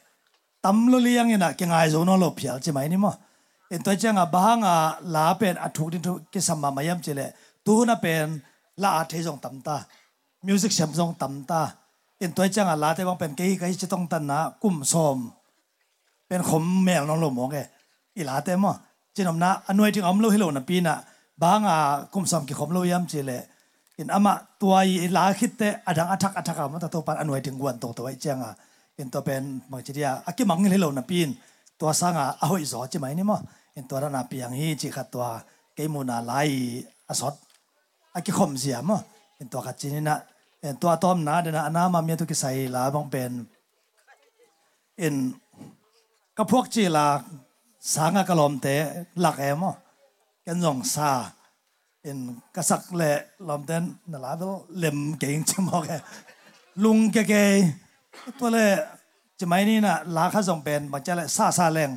ต่ตามจ้าตามเอตามลุเลียงนี่นะก่งไอ้โซนอลบเพียใช่ไหมนี่มั้งอินตัวเจ้างอะบางอะลาเป็นอัทุกที่ทุกิสมามายมเจเลตัวนั่นเป็นลาอัฐิจงตำตา music เสียงจงตำตาอินตัวเจ้างอะลาแต่บางเป็นเกี่ยจะต้องตันนะกุ้มซอมเป็นขมแมวน้องลมมองแกอีลาแต่มั้งจีนอมนะอันวยที่อมลุฮิโลนะปีน่ะบางอะกุ้มสมกิขมโลยมเจเลอินอามาตัวอีลาคิดเตอดังอัทักอัทักมันตัวปันอันวยถึงวันตัวตัวไอ้เจ้า อะอินตัวเป็นมังจีเดียอากิมังเงินเหล่านับปีนตัวสังอะเอาอีสอใช่ไหมนี่มั้งอินตัวนั้นปียงฮีจิขัดตัวเกมูนาไลอสดอากิขมเสียมั้งอินตัวขัดจีนี่นะเอินตัวต้อมนาเดนะนามามียตุกิใส่ลาบังเป็นเอินก็พวกจีลาสังอะกลมเตะหลักเอมอะกันยองซาเอ็นกษักเล่ลอมเต้นนั่นแหละเเล่มเก่งจังมากเลยลุงแกๆ ตัวเล่จะไม่นี่นะลาข้าส่งเป็นบางจะเล่ซาซาแรง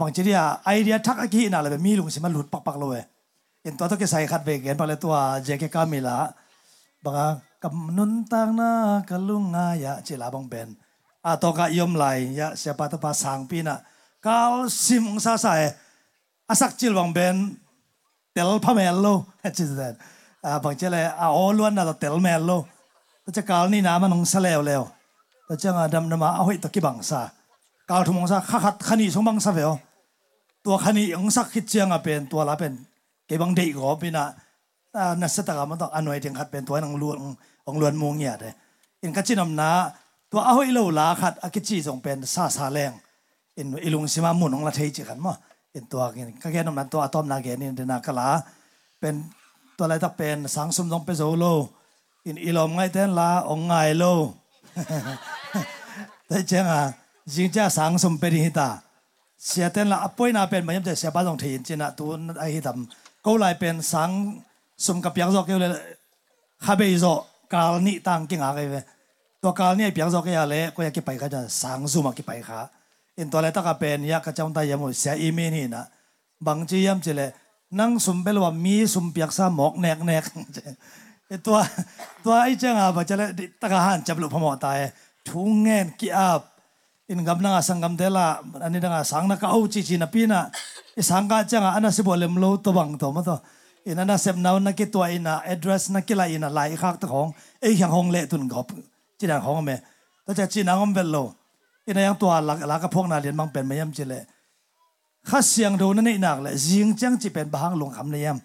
บางทีเนี่ยไอเดียทักกี้น่ะเลยมีลุงสิมันหลุดปักปักเลยเอ็นตัวต้องใส่ขัดเบรกเอ็นไปเลยตัวเจเกกามิลาบางกำนุนตังนะกลุงงายะจิลาบางเป็นอาตอกยมไหลยะเสียปาตปาสังปีน่ะกาลซิมซาซาเอ asak chil bang ben tel phamel lo chis that a bang chele a olwan na tel mel lo ta cha kal ni na ma nong sa lew lew ta cha nga dam na ma a hoi ta ki bang sa kal thu mong sa kha khat khani song bang sa veo ตัวขณีองสักคิดเชียงอะเป็นตัวละเป็นเก็บังเด็กก็เป็นอะนัสตากรรมต้องอันไว้ถึงขัดเป็นตัวนังลวนองลวนมงเนี่ยเลยอินกัจจินำนาตัวเอาไอ้โลลาขัดอากิจิส่งเป็นซาซาแรงอินอิลุงสิมามุนองละเทจิกันมั้งเป็นตัวกันก็แค่นั้นตัวอะตอมนาเกนี่เดนากลาเป็นตัวอะไรตักเป็นสังสมต้องเปโซโลอินอีลอมไงเต้นลาองไงโล แต่เจ้าอะจริงจ้าสังสมเป็นหิตาเสียเต้นละป่วยนาเป็นมันยังจะเสียบ้านตรงถิ่นจีน่ะตัวไอ้ที่ทำก็เลยเป็นสังสมกับเปียกซอกเกี่ยวเลยข้าไปโซกาลนี่ตั้งกิ่งอะไรเว้ตัวกาลนี่เปียกซอกเกี่ยวเลยก็อยากกิไปก็จะสังสุมากิไปค่ะอินตัวเลยตั้งก็เป็นอยากกระจงตายยมุเสียอีเมนี่นะบางทียามเจเลยนั่งสมเปลว่ามีสมเปียกซาหมอกแนกแนกตัวตัวไอ้เจ้าอะบัจเจเลยตั้งหันจับลูกพมอตาย ทุ่งเงินกี่อับ in gam na sangam dela ani danga sang na ka au chi chi na pina i sangka changa ana se bolem lo to bang to ma to in ana sep naw na ki to ina address na kila ina lai khak ta hong e hyang hong le tun gop chi dang hong me to cha chi na ngom bel lo ina yang to la la ka phok na lian mang pen mayam chi le kha siang do na nei nak le jing chang chi pen bahang long kham ne yam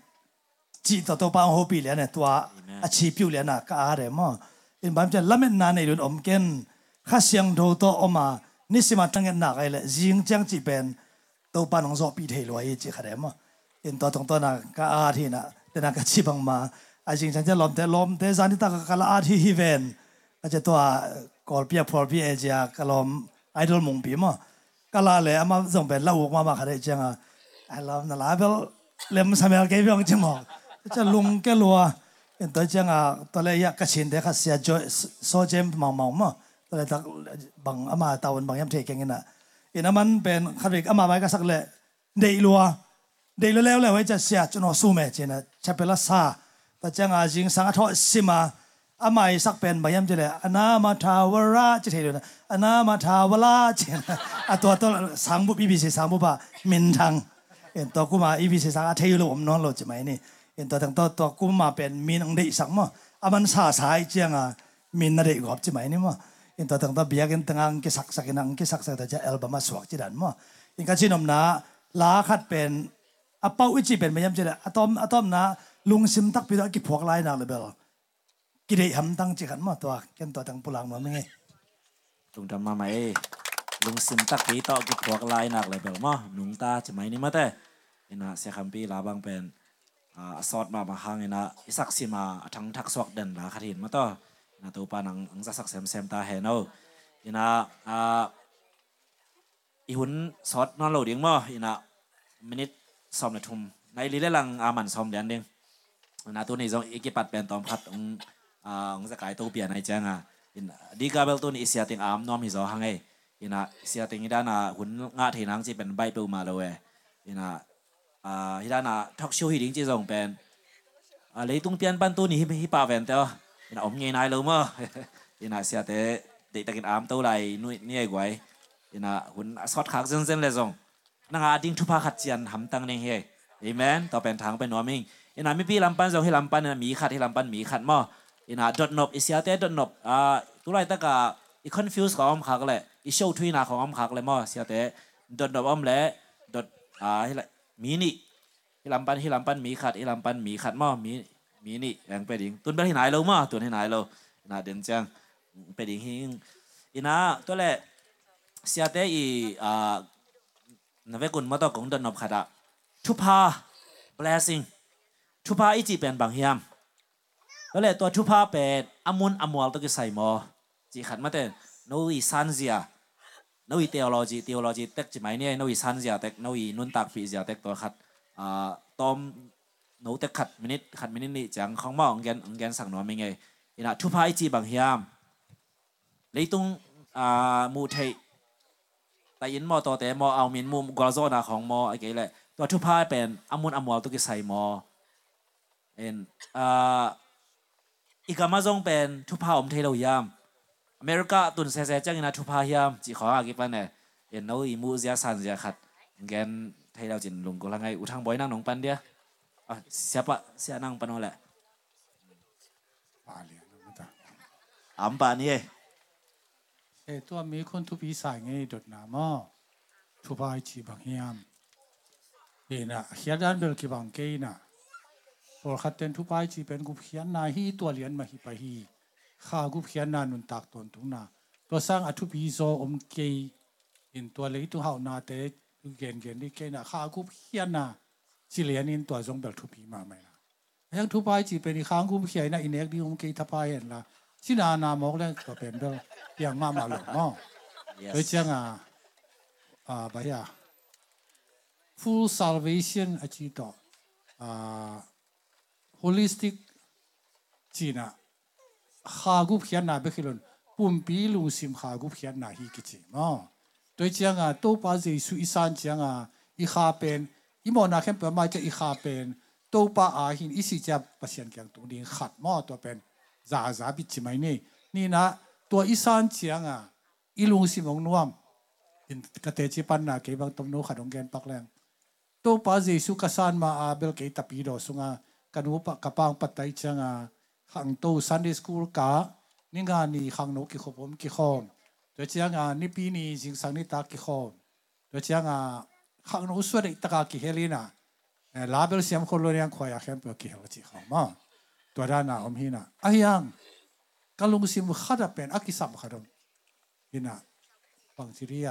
chi to to pa ho pi le ne to a chi piu le na ka a re mo in bam cha lamen na nei lun om ken kha siang do to oma นี่สิมา เขาเสียงโดตั้งเงินหนักเลยยิงจังจีเป็นตัวปานของโซปีเทลวยจีขนาดมั้งเห็นตัวตรงตัวน่ะก็อาทีน่ะแต่น่ะก็ชีบังมาอาจริงฉันจะล้มแต่ล้มแต่สันนิตากก็ละอาทีฮิเวนอาจจะตัวกอลเปียพอลเปียเจียก็ล้มไอดอลมงปีมั้งก็ละเลยอามาส่งเป็นละอุกมามาขนาดจังอะไอ้ล้มน่ะลาเบลเล่มสมัยเกี่ยวกับจังมั้งจะลุงแกลัวเห็นตัวจังอะตัวเลยอยากกระชินเด็กเสียจอยโซเจมมังมังมั้ง เลยตักบังอามาตาวันบังยำเทกอย่างนี้นะอินมันเป็นขัดเอกอามาไม่ก็สักเลยเดีลัวเดีลัวแล้วแล้วไว้จะเสียจนสู้แม่เจนะจะเป็นละซาแต่จังอาจิงสังทอสิมาอามาสักเป็นบังยำเจเลยอนามาทาวราจะเทเลยนะอนามาทาวราเจนะอะตัวตัวสังบุปีบีเสสังบุปะมินทังเอ็นตัวกูมาอีบีเสสังอาเทยโลมนอนโลดจะไหมนี่เอ็นตัวทั้งตัวตัวกูมาเป็นมินอังเดสังมั้งอามันซาสายเจียงอะมินนาเดกอบจะไหมนี่มั้ง in ta tang ta biakin tangang ki sak sak inang ki sak sak ta ja album swak chi dan mo in ka chinom na la khat pen apau ichi pen mayam chi atom atom na lung sim tak pi ki phok lai na level ki dei ham tang chi khan mo to ken to tang pulang ma me tung tam ma mai lung sim tak pi to ki phok lai nak level mo nung ta chi mai ni ma te ina se kham pi la bang pen a sort ma ma hang ina isak sima thang thak swak den la kharin ma to นาตัวปานังอังสักเซมเซมตาเห็นเอาอินาอ่าอีหุ่นสอดนอนโหลดยังมั้งอิน่ามินิทซ้อมในทุ่มในลีเลังอามันซ้อมเดียนเด้งนาตัวนี้จงอีกปัดเป็นตอมพัดองอ่าองสกายตัวเปลี่ยนในแจ้งอะอินดีกาเบลตัวนี้เสียติงอามน้อมฮิซอฮังไงอินาเสียติงอีดานาหุ่นงาเทนังจีเป็นใบเปิลมาเลยเวอินาอ่าฮิดานาทอกชิวฮิดิงจีจงเป็นอะลยตุงเปียนปันตัวนี้ไม่ฮิปาเวนเตอ ina om nghe nai lo mo ina sia te de takin am to lai nui ni ai gwai ina hun sot khak zen zen le zong na nga ding thu pa khat chian ham tang neng he amen to pen thang pe no ming ina mi pi lam pan zo hi lam pan mi khat hi lam pan mi khat mo ina dot nop isia te dot nop a tu lai ta ka i confuse ko om khak le i show thui na ko om khak le mo sia te dot nop om le dot a hi la mi มีนี่แองเปดิงตุนไปที่ไหนเรามาตุนที่ไหนเราน่าเด่นจังเปดิงหิงอีน่าตัวแรกเสียเตอีอ่านาเวกุนมาต่อของดนนบขัดะทุพาเบลซิงทุพาอีจีเป็นบางเฮียมตัวแรกตัวทุพาเป็นอมุนอมวลตัวกิใส่หมอจีขัดมาเต่โนอีซันเซียนวีเทโอโลจีเทโอโลจีเต็กจีไหมเนี่ยนวีซันเซียเต็กนวีนุนตักฟีเซียเต็กตัวขัดอ่าตอม nấu tê khát minute khát minute này chẳng không mà ông gen ông gen sang nói mình ngay là thu phai ามใ bằng hiam lấy tung à mù thầy tại yến mò to té mò ao miền mù gò ของมอไอ้เก๋แหละตัวทุพายเป็นอมุนอมวลตุกิใส่มอเอ็นอ่าอีกามาซงเป็นทุพาอมเทลยามอเมริกาตุนเซเซจังนะทุพายามจีขออากิปันเนี่ยเอ็นโนอีมูเซียสันเซียขัดแกนไทยเราจินลงกุลังไงอุทังบอยนั่งหนองปันเดีย Ah, siapa si anang panola? Pali ano ta. Amba ni eh. Eh tua mi kon tu pi sai ngai dot na mo. Tu bai chi bang hiam. Eh na hiadan bel ki bang ke na. Por khaten tu bai chi pen gu hian na hi tua lian ma hi pa hi. Kha gu hian na nun tak ton tu na. To sang atu pi zo om ke in tua le tu hau na te gen gen ni ke na kha gu hian na. สิเลียนินตัวจงเบลทุพีมาไหมล่ะยังทุพายจีเป็นข้างกูเขียนนะอินเอกดีผมกีทัพายเห็นละสินานามอกแล้วก็เป็นเบลยังมามาหลงเนาะโดยเจ้าอะอ่าไปอะ full salvation อาจีต่ออ่า holistic จีน่ะขากุบเขียนนาเบคิลนปุ่มปีลุงซิมขากุบเขียนนาฮีกิจิมาโดยเจียงอะตัวป้าเจสุอิสานเจียงอะอีขาเป็น อีโมนาเข้มเปิดมาจะอีขาเป็นตัวป้าอาหินอีสิจะประเสียนแกงตรงนี้ขัดหม้อตัวเป็นซาซาบิจิไม่นี่นี่นะตัวอิสานเจียงอะอีลุงซิมองนวมอินกเตจิปันนาเก็บังตมโนขัดองแกนปักแรงตัวป้าเจสุกสานมาอาเบลเกตปีโดสุงากันหัวปะกระปังปัตไตเจียงอะขังตัวซันเดย์สคูลกานี่งานนี่ขังนกกิขบผมกิขอมตัวเจียงอะนี่ปีนี้จิงสังนี่ตากิขอมตัวเจียงอะ ขังนกสวดตะกากิเฮลินะลาเบลเซียมคนรวยยังคอยเข้มเปกิเฮลจิขอมาตัวด้านน่ะอมหินะอายังกลุงซิมขัดเป็นอากิสัมขัดหินะบางทีเรีย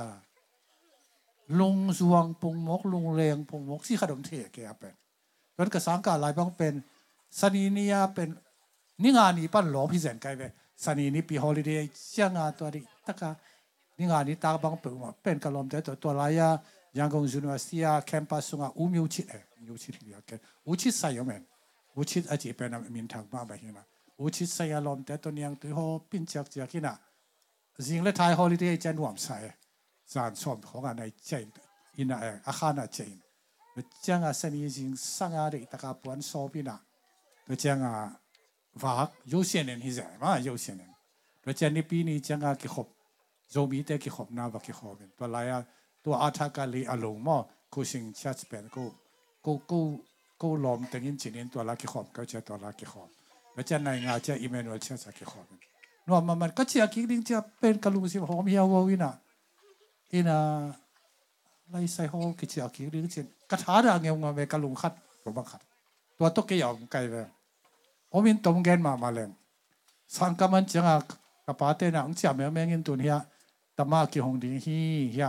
ลุงสวงปงมกลุงเลงปงมกที่ขดมเทเกียเป็นแล้วก็สังกัดหลายบางเป็นสนีนียเป็นนี่งานนี้ปั้นหลอพี่แสนไกลไปสนีนี้ปีฮอลิเดย์เชียงาตัวนี้ตะกานี่งานนี้ตาบังเปิดมาเป็นกลมแต่ตัวตัวลายยัง ရန်ကုန် University က campus ကဦးမျိုးချစ်တယ်မျိုးချစ်တွေကဦးချစ်ဆိုင်ရမယ်ဦးချစ်အကြည့်ပဲနာမင်ထောက်ပါပဲဟင်လားဦးချစ်ဆိုင်ရလုံးတဲ့တနင်္ဂနွေဟောပင်ချက်ချက်ကိနာဇင်းလက်ထိုင် holiday ကျန်ဝမ်ဆိုင်ဇန်ဆောမ်ခေါ်ကနေချိန်อินาเองอาคารน่ะเจนเจ้างาเสนีจิงสังอาเดตะกาปวนสอบินะตัวเจ้างาวากยูเซนเนฮิเซมายูเซนเนตัวเจ้านี่ปีนี้เจ้างากิขบโจมีแต่กิขบนาบักกิขบเป็นตัวลาย ตัวอาทากาลีอารมณ์มอกูสิงชัดเป็นกูกูกูกูลอมแต่ยินจีนินตัวลักที่ขอบก็จะตัวลักที่ขอบแล้วจะในงาจะอิเมนวลเชื่อจะกี่ขอบนวมมันก็เชื่อคิดดิ้งจะเป็นกะลุงสิหอมเฮียววินะอินาไลไซฮอกิเชื่อคิดดิ้งเชื่อกระถาด่างเงางาเมกะลุงขัดผมบังขัด ตัวตกเกี่ยวไกลไปผมมินตมแกนมามาแรงสังกามันจังกะปาเตนังเชื่อเมื่อแม่งินตุนเฮียตมากี่หงดิ้งฮีเฮีย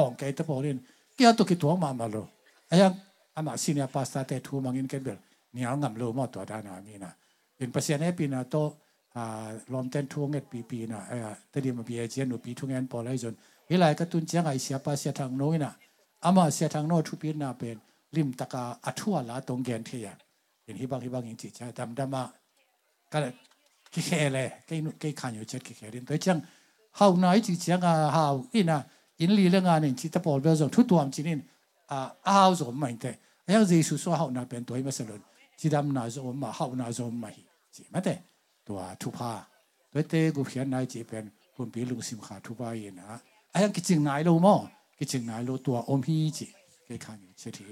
องเกย์ตะโพลินเกี่ยวตัวกิตัวมามาโลไอ้ยังอามาซีเนียพาสต้าเตทูมังอินเกย์เบลเนี่ยงำโลมอตัวด้านนามีนะเห็นเปอร์เซ็นต์ให้ปีนาโตอ่าลมเต้นทุ่งเอ็ดปีปีน่ะเออแต่ ดีมาปีเอเจียนหนูปีทุ่งเอ็นพอไล่จนเวลาก็ตุนเจียงไอเสียปาเสียทางโน้ยน่ะอามาเสียทางโน้ทุปีน่ะเป็นริมตะกาอัทั่วละตรงแกนเทียเห็นที่บางที่บางอย่างจิตใจดำดำมาก็คิแค่เลยแค่แค่ขันอยู่เจ็ดคิแค่เรียนตัวเจียงเฮาหน่อยจิตเจียงอะเฮาอิน่ะอินลีเรื่องงานนี่จิตปอลเบลจงทุกตัวมันจีนินอ่าเฮาสมไม่แต่ยังเยซู说เฮาน่ะเป็นตัวไม่สลุนจิดำน่ะสมมาเฮาน่ะสมไม่จีมาแต่ ตัวทุพาตัวเตกูเขียนนายเจเป็นปุ่นปีลุงสิมขาทุพาเย็นะไอ้ยังกิจงนายเราหม้อกิจงนายเราตัวอมพีจิเกขันเฉยที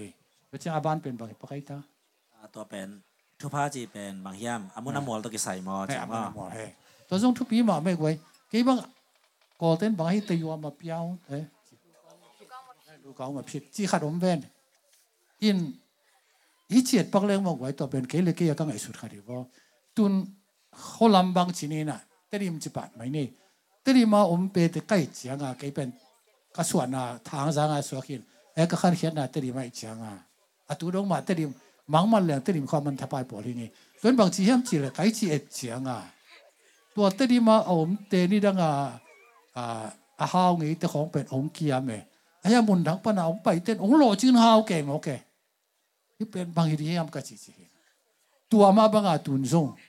แล้วจะอาบ้านเป็นบางปะไกตาตัวเป็นทุพาจีเป็นบางยามอามุนามอลตัวกิใส่หมอจังว่าตัวจงทุพีหมอไม่ไหวกี่บางกอเต้นบางให้ตีวมาเปียวเอ้ดูเขามาผิดจีขัดอมเวนอินฮิเจียดปักเลี้ยงมาไหวตัวเป็นเกลือเกียกังไอสุดขัดดีว่าตุน 好难帮钱呢，得你唔知白咪呢？得你嘛我们别的计讲啊，几边个算啊，堂上啊所见，诶个看显啊，得你咪讲啊，啊杜东嘛得你忙嘛两得你看มันทับไป玻璃呢，断帮钱险钱咧，计钱会讲啊，ตัว得你嘛我们得你当啊啊啊好嘅啲ของเป็นองค์เกียร์咩？哎呀，门堂班啊，องค์ไปเต้นองค์罗真好劲我嘅。ที่เป็นบางทียามก็จีจีตัวมาบางอาตุนซงตัวนุมังอีตันูเตอามาไว้ตาปีปีเตมอจำเนี้ยเป็นนุมังเกณฑ์มกว่าเกณฑ์มกเฮียทางบวยเตเกณฑ์มกเตลนอนเกณฑ์อาเกณฑ์อุจยังอ่ะตัวปีปีเตใส่ของนับโบนี่นะจามันนี่เตงี้ยเป็นมาสเตอร์อามาปิญญาจีเป็นเส้นสามมามาจีปัจจัยละจอดมาสเตอร์วิเวเอาองเพียลีนะนั่นเสียมในโลกตันกูเกี่ยง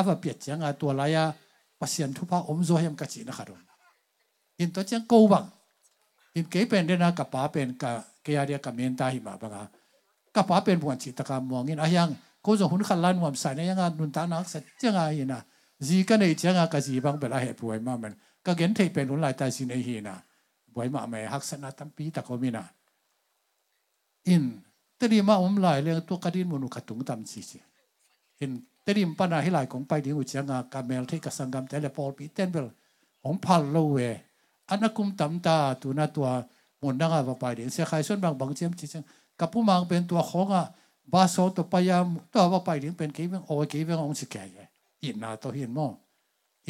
าฟเปียจังอะตัวลายาปัสยันทุพาอมโซเฮมกัจินะครับอินตัวจังกูบังอินเกเป็นเดนะกับป้าเป็นกับเกียร์เดียกับเมนตาหิมาบังอะกับป้าเป็นบวนจิตกรรมมองอินอะยังกูจะหุ่นขันลันวมใส่ในยังอะนุนตานักสัจจังอะอินะจีกันในจังอะกับจีบังเป็นอะไรป่วยมามันก็เห็นเทเป็นหุนลายตาสินในหินะ buai ma mai hak sana tampi ta ko mina in teri ma um lai le to kadin munu khatung tam chi chi in teri pa na hi lai kong pai ding u changa kamel thei ka sangam tele pol pi ten bel ong phal lo we anakum tam ta tu na tua mon danga ba pai ding se khai son bang bang chem chi chang kapu mang ben tua khonga ba so to pa ya to ba pai ding pen ke beng o ke beng ong chi ke ye in na to hin mo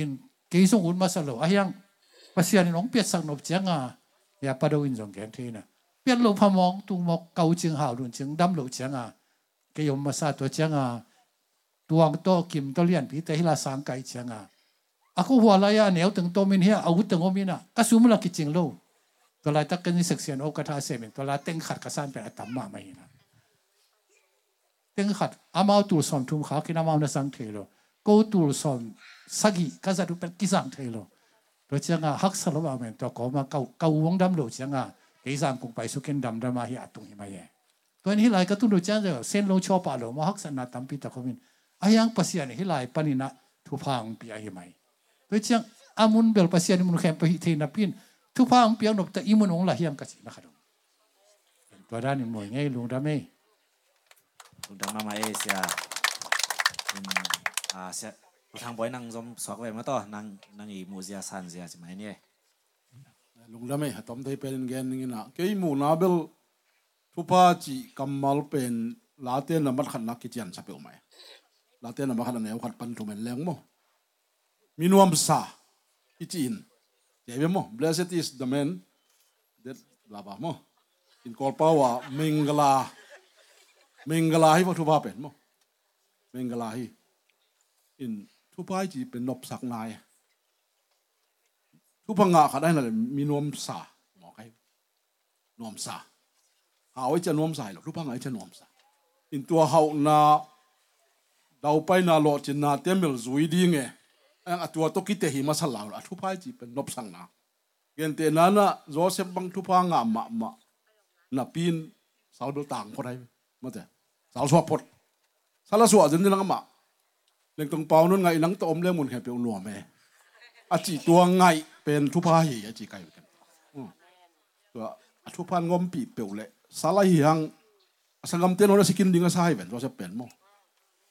in ke song un ma sa lo ayang ภาษาหนองเปียสังนบเจียงอะอย่าปะดูอินจงแกนทีนะเปียลูพมองตุงมกเกาจิงหาวดุนจิงดำลูเจียงอะก็ยมมาซาตัวเจียงอะตัวงโตกิมตัวเลียนพีแต่ฮิลาสังไกเจียงอะอากูหัวลายเหนียวถึงโตมินเฮียอาวุธถึงโอมินะก็สูมละกิจิงโลตัวลายตักกันนี่ศึกษาโอกาเสมิตัวลายเต็งขัดกระสานเป็นอัตมาไม่นะเต็งขัดอามาตูสอมทุมขาคินามาวนสังเทโลกูตูสอมสักีก็จะดูเป็นกิสังเทโล rồi chẳng à hắc salo mà mình to có mà cầu cầu uống đâm lộ chẳng à cái giảm cũng phải số kiến đâm đâm 第三共拜苏肯达达玛希阿ตุงหิมาเยตัวนี้หลายก็ตุนุจันเจอเส้นลงชอปะหลวมาฮักสนาตัมปิตะคมินอายังปัสยานฮิหลายปนินะทุพังปีอาหิไมตัวเชียงอามุนเบลปัสยานมุนแคมปิเทนับพินทุพังเปียงนบตะอิมุนองละฮิยมกสินะครับตัวด้านนี้มวยไงลุงดาเมีลุงดามามาเอเชียอ่าเสียทางบอยนั่งซ้อมสวอกไปมาต่อนั่งนั่งอีมูเซียซันเซียใช่ไหมเนี่ย ลุงดำไม่ตอมไทยเป็นเงินนี่นะเกี่ยมูนาเบลทุพาจีกัมมัลเป็นลาเตียนนำมัดขันนักกิจยันสับเปอไหมลาเตียนนำมัดขันเนี่ยขัดปันทุเมนแรงมั้งมีนวมซาอิจินเดี๋ยวมั้ง blessed is the man that ลาบะมั้งอินกอลปาวะมิงกลามิงกลาให้วัตถุภาเป็นมั้งมิงกลาให้อินทุพายจีเป็นนบสักนาย ทุพังงะขัดได้เลยมีนวมสาหมอใครนวมสาหาไว้จะนวมสายหรอกทุพังงะจะนวมสาอินตัวเฮานาดาวไปนาโลจินนาเตมิลซุยดีไงอันตัวตกิเตหิมาสลาวทุพายจีเป็นนบสังนาเกณฑ์เตนานะโจเซฟบังทุพังงะมะมะนับปีนสาวดูต่างคนใดมาแต่สาวสวบพดสารสวดจนนี่ลังมะเรื่องตรงเปานั่นไงนังตอมเรื่องมุนแค่เปียวหนัวแม่ อาจีตัวไงเป็นทุพาหีอาจีไก่กันตัวทุพานงอมปีเปียวเลยสาลายหังสังกมเตียนเราสกินดิ้งก็ใช่เป็นเราจะเป็นมั้ง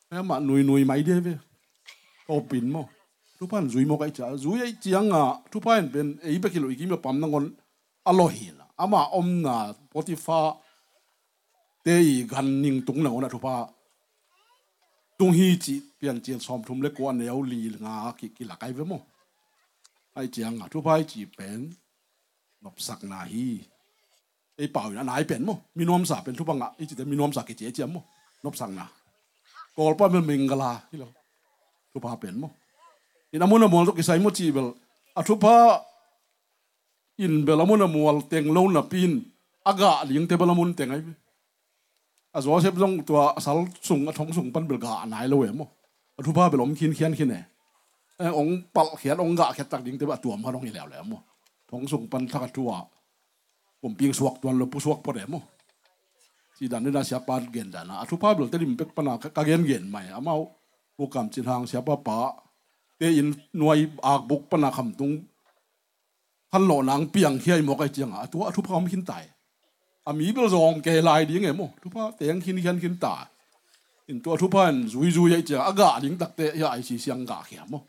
แล้วมาหนุยหนุยไม่ได้เว้ยโอปินมั้งทุพานจุยมกไอจ้าจุยไอจียงอะทุพานเป็นไอ้เบกิโลอีกิมปั๊มนั่งคนอร่อยละอามาอมน่ะปฏิฟ้าเตยกันนิ่งตุงหนังนะทุพา tung hi chi pian chian som thum le ko neu li nga ki ki la kai ve mo ai chiang nga thu pai chi pen nop sak na hi ei pau na nai pen mo mi nom sa pen thu ไอเ啊，出牌几遍，ะทุ希，ไปไอ้เป่าอยู่นะนายเป็นมั้งมีนมสาเป็นทุบังอะไอ้จิต่มีนมสาเกเจียเจียมมั้งนบสังนะกอลป้าเป็นมิงกลาที่เราทุพาเป็นมั้งอินามุนอมวนตุกิไซมุจีเบลอาทุพาอินเบลามุนอมวลเต็งโลนปีนอากาศลิงเตเบลามุนเต็งไงอาจจะว่เชฟต้องตัวสารสุงทงสุงปันเบลกาไหนเลยมั้งทุพาเบลอมคินเคียนคินเนี่ย เออองเปัลเขียนองกะเขียนตักดิ้งแต่ว่าตัวมันองอีแล้วแหละมั้งทงส่งปันทักทัวผมเพียงสวกตัวลผู้สวกพอเดมั้งที่ดันนี่นะเสียปานเกณฑ์ดันนะทุพภาพเหลือแต่ดิมเป็กปนากะเกณฑ์เกณฑ์ใหม่เอามาผู้กำจินทางเสียป้าป๋าเตยินหน่วยอากบุกปนาคำตรงพันหล่อนางเปียงเขียหมอกไอเจียงอะทุกทุพภาพไม่ขินไตอามีเบลซองเกลายดิ้งไงมั้งทุพภาพเตียงขินขินขินตาอินตัวทุพภาพจุยจุยไอเจียงอากาดิ้งตักเตะยาไอชีเสียงกาเขียมั้ง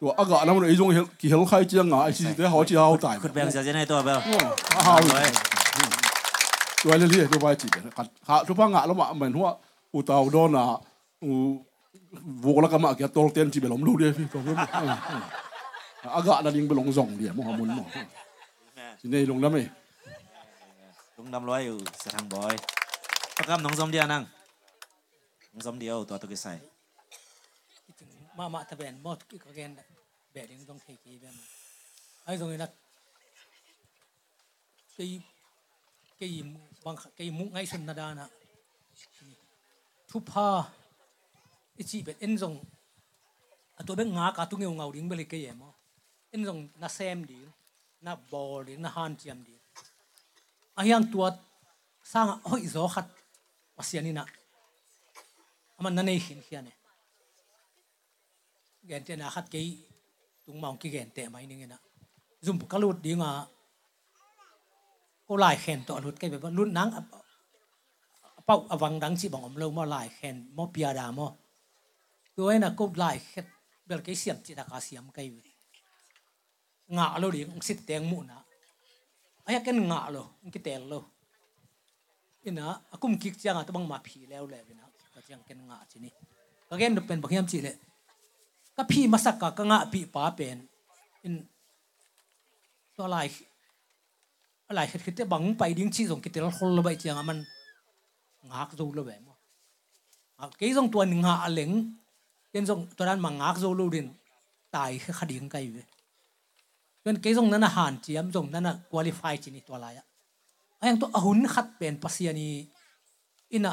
ตัวอากาศนั้นมันไอจงกี่เฮลไข่เจียงอะไอซีเตะหอจีเอาตายขุดแบงจะจะในตัวเบล好เลยตัวเรื่อยๆตัวไปจีบกันหาทุกพังงะแล้วมาเหมือนว่าอุตาวโดนอะอูวกแล้วก็มาเกี่ยวตัวเตียนจีบลมรู้ดิพี่ตัวนี้อากาศนั่นยิงไปลงส่งเดียวมั้งมุนมั้งทีนี้ลงแล้วไหมลุงดำร้อยอยู่สถานบอยประกำน้องสมเดียนั่งน้องสมเดียวตัวตุกิใส่คิดถึงมามาตะแบนมอดกิกแกนแบดยังต้องเทกีแบบไอ้ตรงนี้นะกีกีบางกีมุกไงสุนนาดานะทุพาอิจิเป็นเอ็นซงตัวเป็นงากาตุ งเงาเงาดิ้งเบลิกเยมเอ็นซงน่าแซมดีน่าบอลดีน่าฮันเจียมดีอายังตัวสร้างห้อยโซขัดปัสยานี่นะมันนั่นเอ งเขียนเนี่ย gen te na khat ke tung maung ki gen te mai ning na zum kalut dinga ko lai khen to lut ke be lut nang pau awang dang chi bang om lo mo lai khen mo pia da mo tôi na ko lai khet bel ke siam chi da ka siam kai nga lo ding sit teng mu na aya ken nga lo ki tel lo ina akum kik changa to bang ma phi lew le bina ka chang ken nga chi ni ka gen do pen bang chi le ก็พี่มาสักกะกงะปีป้าเป็นอินตัวลายอะไรคือที่บังไปดิ้งชีส่งกิตลคนละใบเจียงมันงักดูละแบบมั้งกี่ส่งตัวหนึ่งหาเหลงยังส่งตัวนั้นมังงักดูลูดินตายคือคดีงไกลเว้ยเป็นกี่ส่งนั้นอาหารเจียมส่งนั้นคุริฟายจีนี่ตัวลายอะไอ้ยังตัวหุ่นขัดเป็นปัสยานีอินะ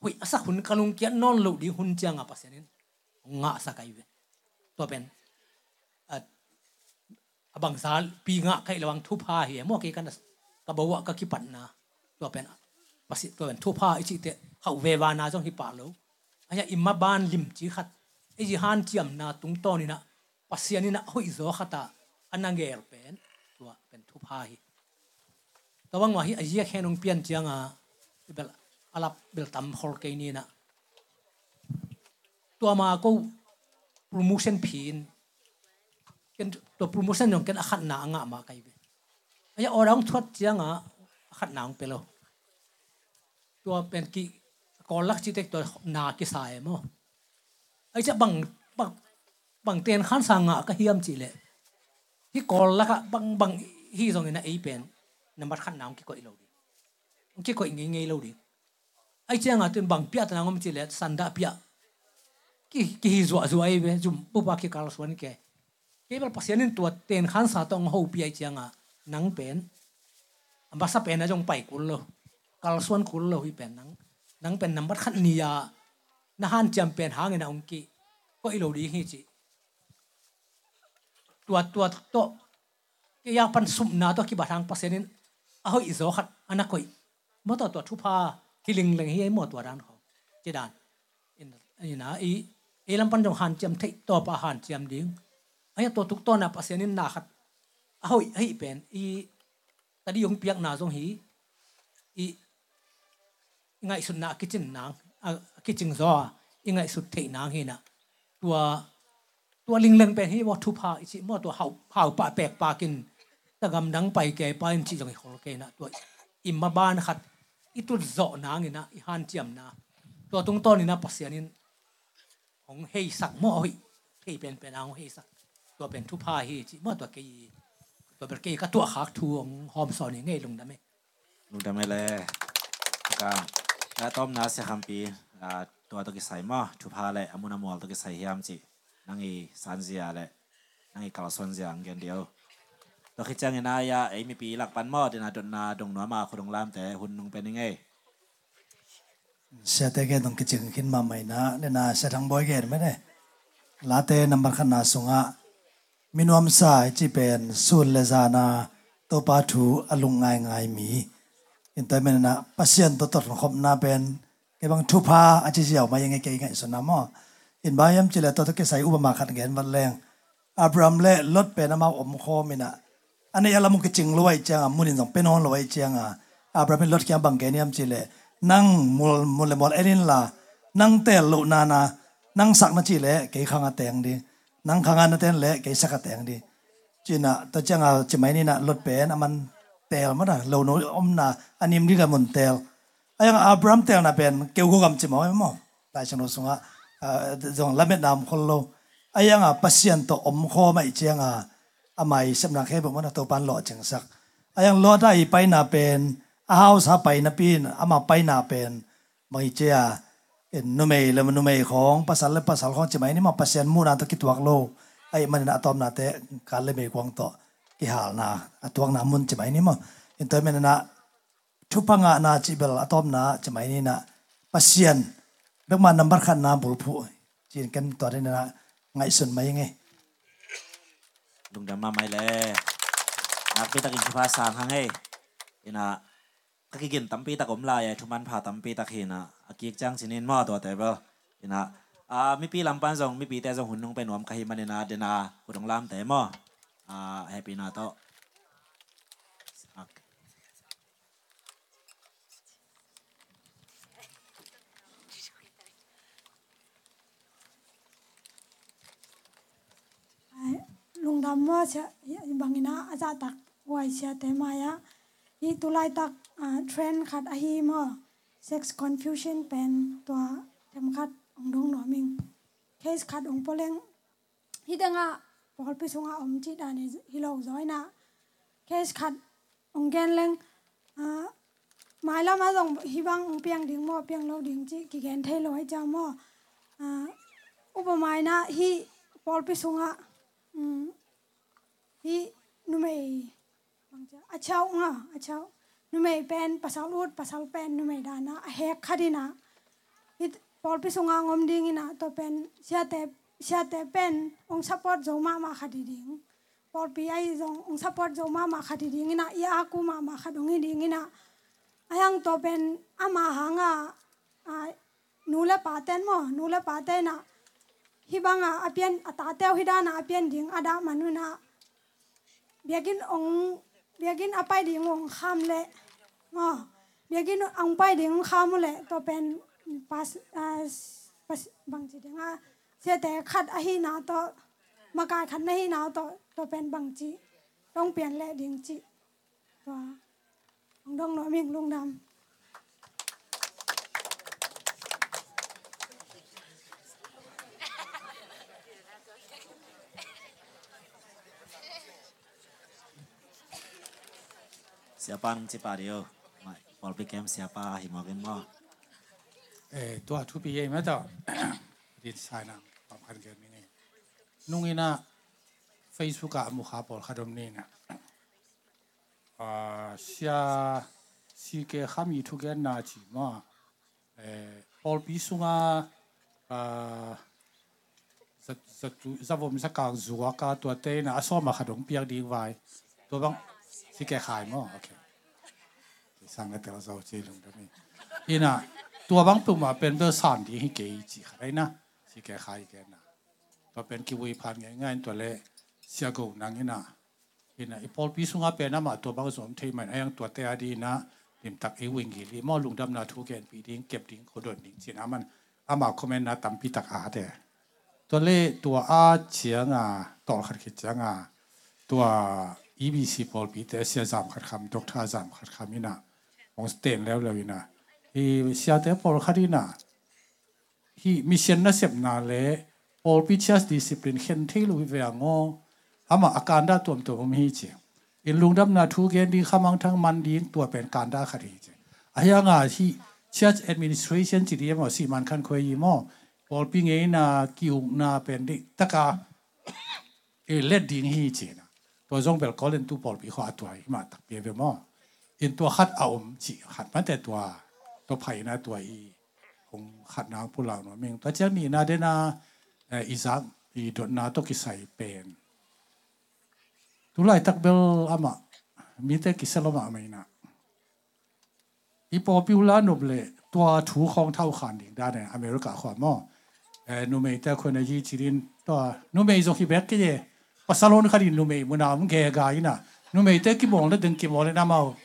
หุยสักหุ่นกะลุงเกียนนอนลูดิหุ่นเจียงอะปัสยานี งะสักไอเวตัวเป็นบางสารปีงะใครระวังทุพาเหี้ยมอกีกันตะบวะก็ขี้ปันนะตัวเป็นภาษิตัวเป็นทุพาอิจิเตเขาเววานาจ้องหิปาแล้วอันนี้อิมาบ้านลิมจีขัดไอจีฮันจิยมนาตุงโตนี่นะภาษานี่นะหุยโซขัตาอันนังเกลเป็นตัวเป็นทุพาหิแต่ว่างว่าฮิอเจียแค่นงเปียนจียงอะเบลอาลับเบลตำฮอลเกนี่นะ ตัวมาก็โปรโมชั่นพีนกันตัวโปรโมชั่นของกันขัดหนางะมาไกลไปไอ้อรังทวดเจียงอะขัดหนางไปแล้วตัวเป็นกีกอลักจิตตัวนากิสายมั้งไอ้จะบังบังบังเตียนขันสังอะก็เฮียมจีเลยที่กอลักบังบังฮีตรงนี้นะไอ้เป็นนำบัตรขัดหนางกี่ก็อีโลดีกี่ก็อีเงี้ยเงี้ยโลดีไอ้เจียงอะตัวบังเปียตนางมันจีเลยสันดาเปีย ki ki zua zua ai be zum pu pa ki kal suan ke ke bal pasianin tua ten khan sa tong ho pi ai changa nang pen amba sa pen a jong pai kul lo kal suan kul lo hi pen nang nang pen number khat ni ya na han cham pen hang ina ong ki ko ilo di hi chi tua tua to ke ya pan sum na to ki barang pasianin a hoi zo khat ana koi mo to to thu pa hiling leng hi mo to ran ho chi dan in ina i เอลัำปันจงหันเจียมเทตัวปะหันเจียมดิ้งไอ้ตัวทุกตัวน่ะภาษาเนี่ยนาขัดเอาเฮ้ยเป็นอีตอนนี้ยงเปียกหนาทรงหีอีไงสุดนากิจินนางกิจิงซออีไงสุดเทนางเฮน่ะตัวตัวลิงเลงเป็นให้วัตถุภาอิจิมอตัวเห่าเห่าปะแปกปากินตะกำดังไปแก่ไปจิจังของเรากน่ะตัวอิมมาบ้านขัดอีตุดเจาะนางเฮน่ะอีหันเจียมนะตัวตรงต้นนี่นะภาษาเนี่ย ของเฮ่สักม่อเป็นเป็นเอาเฮสักตัวเป็นทุพาเฮจิมั่วตัวกีตัวเป็นกีก็ตัวขากทวงหอมสอนอย่างไงลงได้ไหมลุงดำไม่เลยก็น้าต้มน้าเสียคำปีตัวตัวกิใส่มาทุพาเลยอามุนามอลตัวกิใส่ยามจีนังอีสันเซียเลยนั่งอีกาลสวนเซียงเกนเดียวตัวคิดจังนายาไอ้มีปีหลักปันมอดนาดนนาดงนัวมาคนดงลามแต่หุ่นนงเป็นยังไง เสตเกต้องกิจึงขึ้นมาใหม่นะเนี่ยนะเสทั้งบอยเกตไม่ได้ลาเต้นัมบัรขนาสุงะมินวมสายจีเป็นสุนเลซานาตัวปาถูอลุงงไง่มีอินเตอร์เมนนะปัสเซียนตัวตดของคมนาเป็นเกบางทุพาอาจิเสียวมายังไงเกยังไงสนามออินบายัมจิเลตัวที่กใส่อุปมาขัดแกนวันแรงอับรามเล่ลดเป็นมาอมโคมินะอันนี้เรามุกจึงรวยเจียงมุนินสองเป็นนอนรวยเจียงอะอับรามเป็นลดแกบางแกนิยมจิเล nang mul mul mul erin la nang tel lo na na nang sak na chi le ke khanga teng di nang khanga na ten le ke sak teng di china ta changa chimai ni na lot pen aman tel ma da lo no om na anim di ga mun tel ayang abraham tel na pen ke go gam chimo mo ta chang no sunga zong lamet nam khol lo ayang a pasien to om kho mai changa amai sem na khe bo ma to pan lo chang sak ayang lo dai pai na pen อาสาไปนะปีนอามาไปนาเป็นม่เจ้าเอ็นนุ่มเอเลมนนุ่มเอของภาษาเละภาษาของจะไม่นี่มาภาษามูนาตะกิตวักโลไอ้มันน่ะตอมนาเตะการเลเมกวางโตกิหาลนาอตวงนามุนจะไม่นี่มั้งอินเตอร์เมนน่ะทุพังอานาจิเบลอตอมนาจะไม่นี่น่ะภาษาเรื่องมันนับขันนาบุรุษจีนกันตัวนี้นะไงส่วนไหมไงลุงดำมาไหมเลยนักพิทักษ์อินทภาษา กกิกินตัมปีตะกมลายทุมันผ่าตัมปีตะเขนะอากีกจังสินินนมอตัวแต่เปลนะอ่ามีปีลำปันทรงมีปีแต่ทรงหุ่นนงไปหนวมขยิมันเนนาเดนาหุ่นน้องลำแต่มออ่าแฮปปี้นาโตลุงดำว่าเสียบางนาอาจารย์ตักไว้เสียแต่มายะ hi tulai tak trend khat a hi mo sex confusion pen to tem khat ong dong no ming case khat ong poleng hi danga pol pi sunga om chi da ni hi lo zoi na case khat ong gen leng a mai la ma dong hi bang ong piang ding mo piang lo ding chi ki gen thai lo hai cha mo a upamai na hi pol pi sunga hi numei achau nga achau numei pen pasal ut pasal pen numei dana à, hek khadina it pol pi sunga ngom ding ina to pen sia te sia te pen ong support zo ma ma khadi ding pol pi ai zong ong support zo ma ma khadi ding ina ya aku ma ma khadong ding ina ayang to pen ama hanga a nula à, à, paten mo nula patena hibanga apian atateu hidana apian ding ada manuna biakin ong biakin apai ding ong kham le ngo biakin ang pai ding kham le to pen pas pas bang chi ding a se te khat a hi na to ma ka khat na hi na to to pen bang chi tong pian le ding chi to ong dong no ming lung dam siapa nung cipa dio pol pikem siapa himogen mo eh tua tu pi ye ma to di sana pa kan ge mi ni nung ina facebook a mu kha pol khadom ni na a sia si ke khami thu gen na chi ma eh pol pi sunga a za tu za vom sa kang zuwa ka tua te na aso ma khadong piak ding vai to bang si ke khai mo okay สร้างแต่เราเจริญตรง นี้อีน่ะตัวบางปุ่มาเป็นเบอร์สานที่ให้เกยจีอะไรนะสิแกขายแกนะตัวเป็นกิวีพันง่ายๆตัวเละเสียกูนังอีน่ะอีน่ะอีพอลปีสุงอาเป็นน้ำมาตัวบางสมที่มันไอ้ยังตัวเตะดีนะดิมตักไอ้วิงกี่ลีมอลุงดำนาทุกแกนปีดิ้งเก็บดิ้งโคดดิ้งสินะมันอามาคอมเมนต์นะตั้มปีตักอาเดตัวเล่ตัวอาเชียงอะต่อขัดขิดจังอะตัว EBC พอลปีแต่เสียจามขัดคำดรจามขัดคำนี่นะ ของสเตนแล้วเลยนะฮีเสียแต่พอลคดีนะฮีมิชชั่นน่ะเสพนาเลพอลพิชัสดิสซิปลินเห็นที่ลุยเวียงออามาอาการได้ตัวตัวผมฮีเจอินลุงดับนาทูเกนดีขมังทั้งมันดีตัวเป็นการได้คดีเจอายังอะที่เช church administration จีดีมอสีมันคันควยมอพอปิงเอนากิวนาเป็นดิตะกาเอเลดดิงฮีจีนะตัวจงเบลกอเลนตูพอลปีขวาตัวมาตักเปียเบมอ อินตัวขัดเอาจีขัดมันแต่ตัว ตัวไผ่นะตัวอีคงขัดนางผู้เหล่าหน่อยเมงตัวเจ้านี่นาเดนาเออีสักอีดนาตกิใส่เป็นตุไลตักเบลอามามีแต่กิสลมาไม่นะอีปอปิวลานุเลตัวถูของเท่าขันอีกด้านในอเมริกาขวามอเอนูเมแต่คนในยีจีรินตัวนูเมจงคิเบกเกยปัสสาวะขัดินนูเมมุนามเกยกายนะนูเมแต่กิมองและดึงกิมองและน้ำเอาอาเบกปียสูละมังไอเบมออนักรักตะมา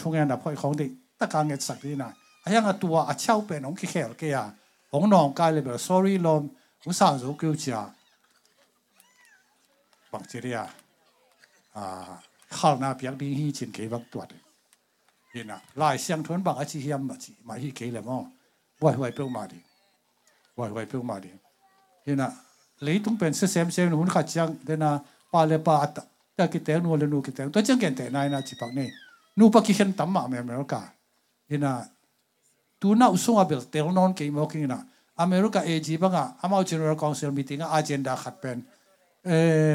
นนี่นะบางเชียงมาเดองสุกอย่างนะเดนไอจีอีพอเอ่อของเดีเบลตัวเบลนักตะการาเบลอีนาตัวอามาเขียวนะดีทุ่งเงินสักดีมออากูเลยอันตังเวนินอากูเลยแต่ทุ่งเงินนะพ่อยของเด็กตะการเงินสักดีนะอายังตัวอาเช่าเป็นของเขียวเกียองน้องกายเลยเบล sorry ลมอุตส่าห์รู้กูจ้าบังเจริยอ่าข้าวนาเปียกดีฮีจินเกบังตัวเดเห็นนะลายเสียงทนบางอาชีพมาจีมาฮีเกเลยมั้งไหวไหวเปล่ามาดิไหวไหวเปล่ามาดิเห็นนะเลยต้องเป็นเซมเซมหุ่นขัดจังเดนะปาเลปาอัตแต่กิเตงนูเลนูกิเตงตัวจังเก่งแต่นายนะจีปักนี่ นูปักกิเห็นตั้มมาเมอเมริกาเห็นนะตัวน่าอุศงอาเบลเตลนอนเกมโอกินะอเมริกาเอจีบังอะอามาจินเนอร์คอนเซิลมีติ้งอาเจนดาขัดเป็นเออ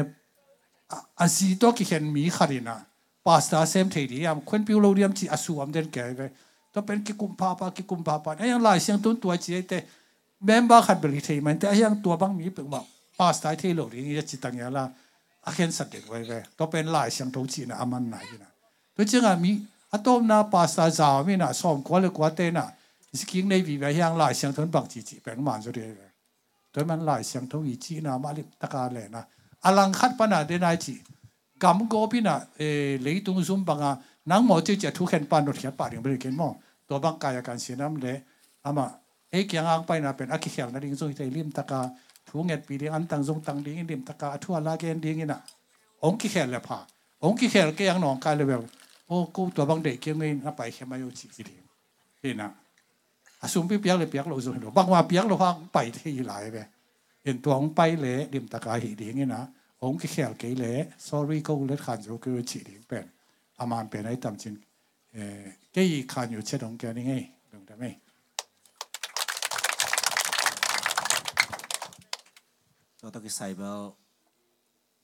a si to ki khen mi kharina pasta sem thei ri am khwen piu lo riam chi asu am den ke ve to pen ki kum pa pa ki kum pa pa ayang lai siang tun tua chi te member khat beli thei man te ayang tua bang mi pe ma pasta thei lo ri ni chi tang ya la a khen sat de ve ve to pen lai siang to chi na aman na na to chinga mi atom na pasta za mi na som ko le kwa te na sking nei vi ve yang lai siang tun bang chi chi pen man zo de ve to man lai siang to i chi na ma li ta ka le na อลังคัดปนาเดนายจีกำก็พินาเอเลยตุงซุมบังอะนังหมอจจะทุกเห็นปานรถเขียนปาดิงบริเกนมอตัวบังกายการเสียน้ำเลยอามาเอ้ยังอ่างไปนะเป็นอักเขียนนะดิ้งซุยใจลิมตะกาทุงเงินปีดิ้งอันตังซุงตังดิ้งลิมตะกาทั่วลาเกนดิ้งน่ะองค์กิเขียนเลยผ่าองค์กิเขียนก็ยังหนองกายเลยแบบ โอ้กูตัวบังเด็กเกี่ยงเงินไปแค่มาอยู่จีกิดิ้เห็นนะอาสุมปีเปียกเลยเปียกเราสุดบางว่าเปียกเราฟังไปที่หลายไปเห็นตัวของไปเลยริมตะกายหิดีงี้นะผมก็แค่กี่เลย sorry ก็เล็ดขันอยู่ก็ฉีดเป็นอามันเป็นไอ้ตำจินเอ่อกี่ขันอยู่เช่นงแกนี่ไงลงได้ไหมตัวตะกี้ใส่เบล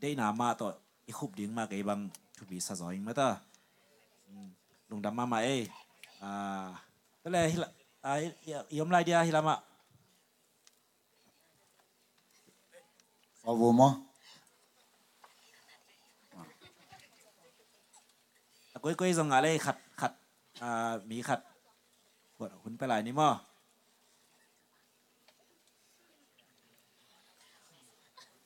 ายตะเห็นว่าอินบางมังแกนไทยไหนเก่งอินยี่ซองตั้มปีตักไงส่วนหนึ่งเ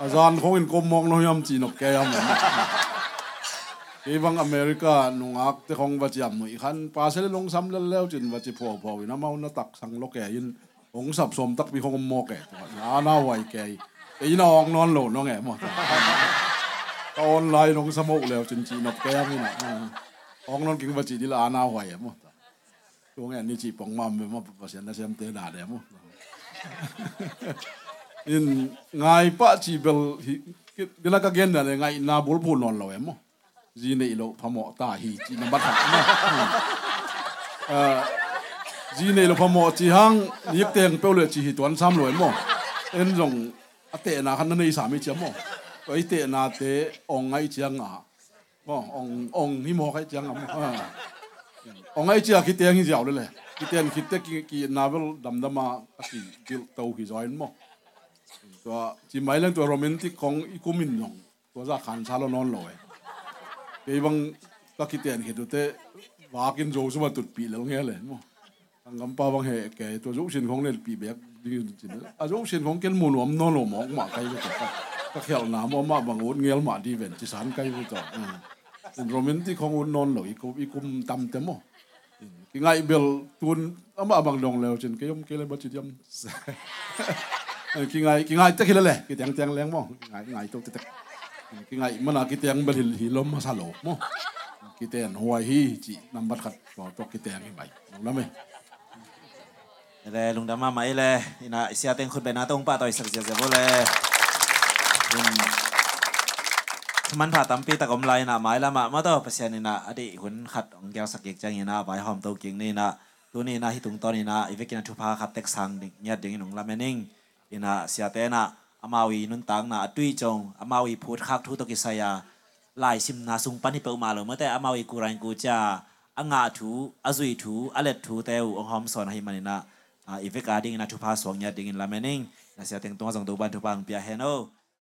อาจารย์คงอินกมมองน้อยยำจีนกแกยมที่บังอเมริกาหนุ่งอักแต่ของวัจยมหนุ่ยขันปลาเสลลงซ้ำแล้วจินวัจิพอพอยู่น้ำเมานะตักสังโกแก่ยินองสับสมตักพี่คงมอแกนาหน้าไหวแกไอ้น้องนอนหลดน้องแง่หมดตอนไล่น้องสมุกแล้วจินจีนกแกนี่นะองนอนกินวัจิดิลาหน้าไหวหมดตัวแง่นี่จีปองมัมเป็นมาประเสริฐนะเสียมเตดาเดมหมด ตาฮีจีนบัตรมั้งเอ่อจีนี่เราพมอจีหังยิบเตียงเปลเลยจีฮีตัวนซ้ำเลยมั้งเอ็นจงอเตะนาคันนั้นในสามีเจ้ามั้ง cái tệ na tệ ông ấy chẳng à ông ông ông hi mò cái chẳng à ông ấy chưa cái tiền hi giàu đấy ตัวจีไม่เล่นตัวโรแมนติกของอีกุมินยองตัวจะขันชาลนอนลอยไอ้บางก็คิดเตียนคิดดูเตะวากินโจสมาตุดปีแล้วเงี้ยเลยมั้งทางกำปาบางเหตุแกตัวจุกชินของเล่นปีแบบดีจริงๆอะจุกชินของเกณฑ์มูลหลวมนอนหลวมหมอกมาใครก็ตก ka khel na mo ma bang un ngel ma di ven chi san kai bu to in romantic khong un non lo i ko i kum tam te mo ki ngai bel tun ama bang dong leo chen ke yom ke le ba chi yam ki ngai ki ngai te khile le ki tiang tiang leng mo ngai ngai to te te ki ngai mana ki tiang bel hil hilom ma sa lo mo ki ten huai hi chi nam bat khat ko to ki tiang hi bai lo me เลยลุงดำมาไหมเลยนะเสียเต็งคนไปนาตรงป้าต่อยสักเสียเสียบ่เลย มันผ่าตัมปีตะกมไลนะหมายละมามาต่อเปอร์เซ็นต์นี่นะอดีหุ่นขัดองแก้วสักเกกจังนี่นะใบหอมตัวกิ่งนี่นะตัวนี้นะที่ตรงตอนนี้นะอีเวกินทุพาขัดเต็กสังเนี่ยดึงหนุ่งละเมนิง อินะเสียเตนะอามาวีนุนตังนะตุยจงอามาวีพูดคักทุตกิสยาลายซิมนาสุงปันที่เปิมาเลยเมื่อแต่อามาวีกูรันกูจะอ่างาถูอาซุยถูอเลตถูเตวองหอมสอนให้มันนะอีเวกาดิ้งนะทุพาสวงยัติดิงละเมนิงนะเสียเต็งตัวสองตัวบันทุพังเปียเฮโน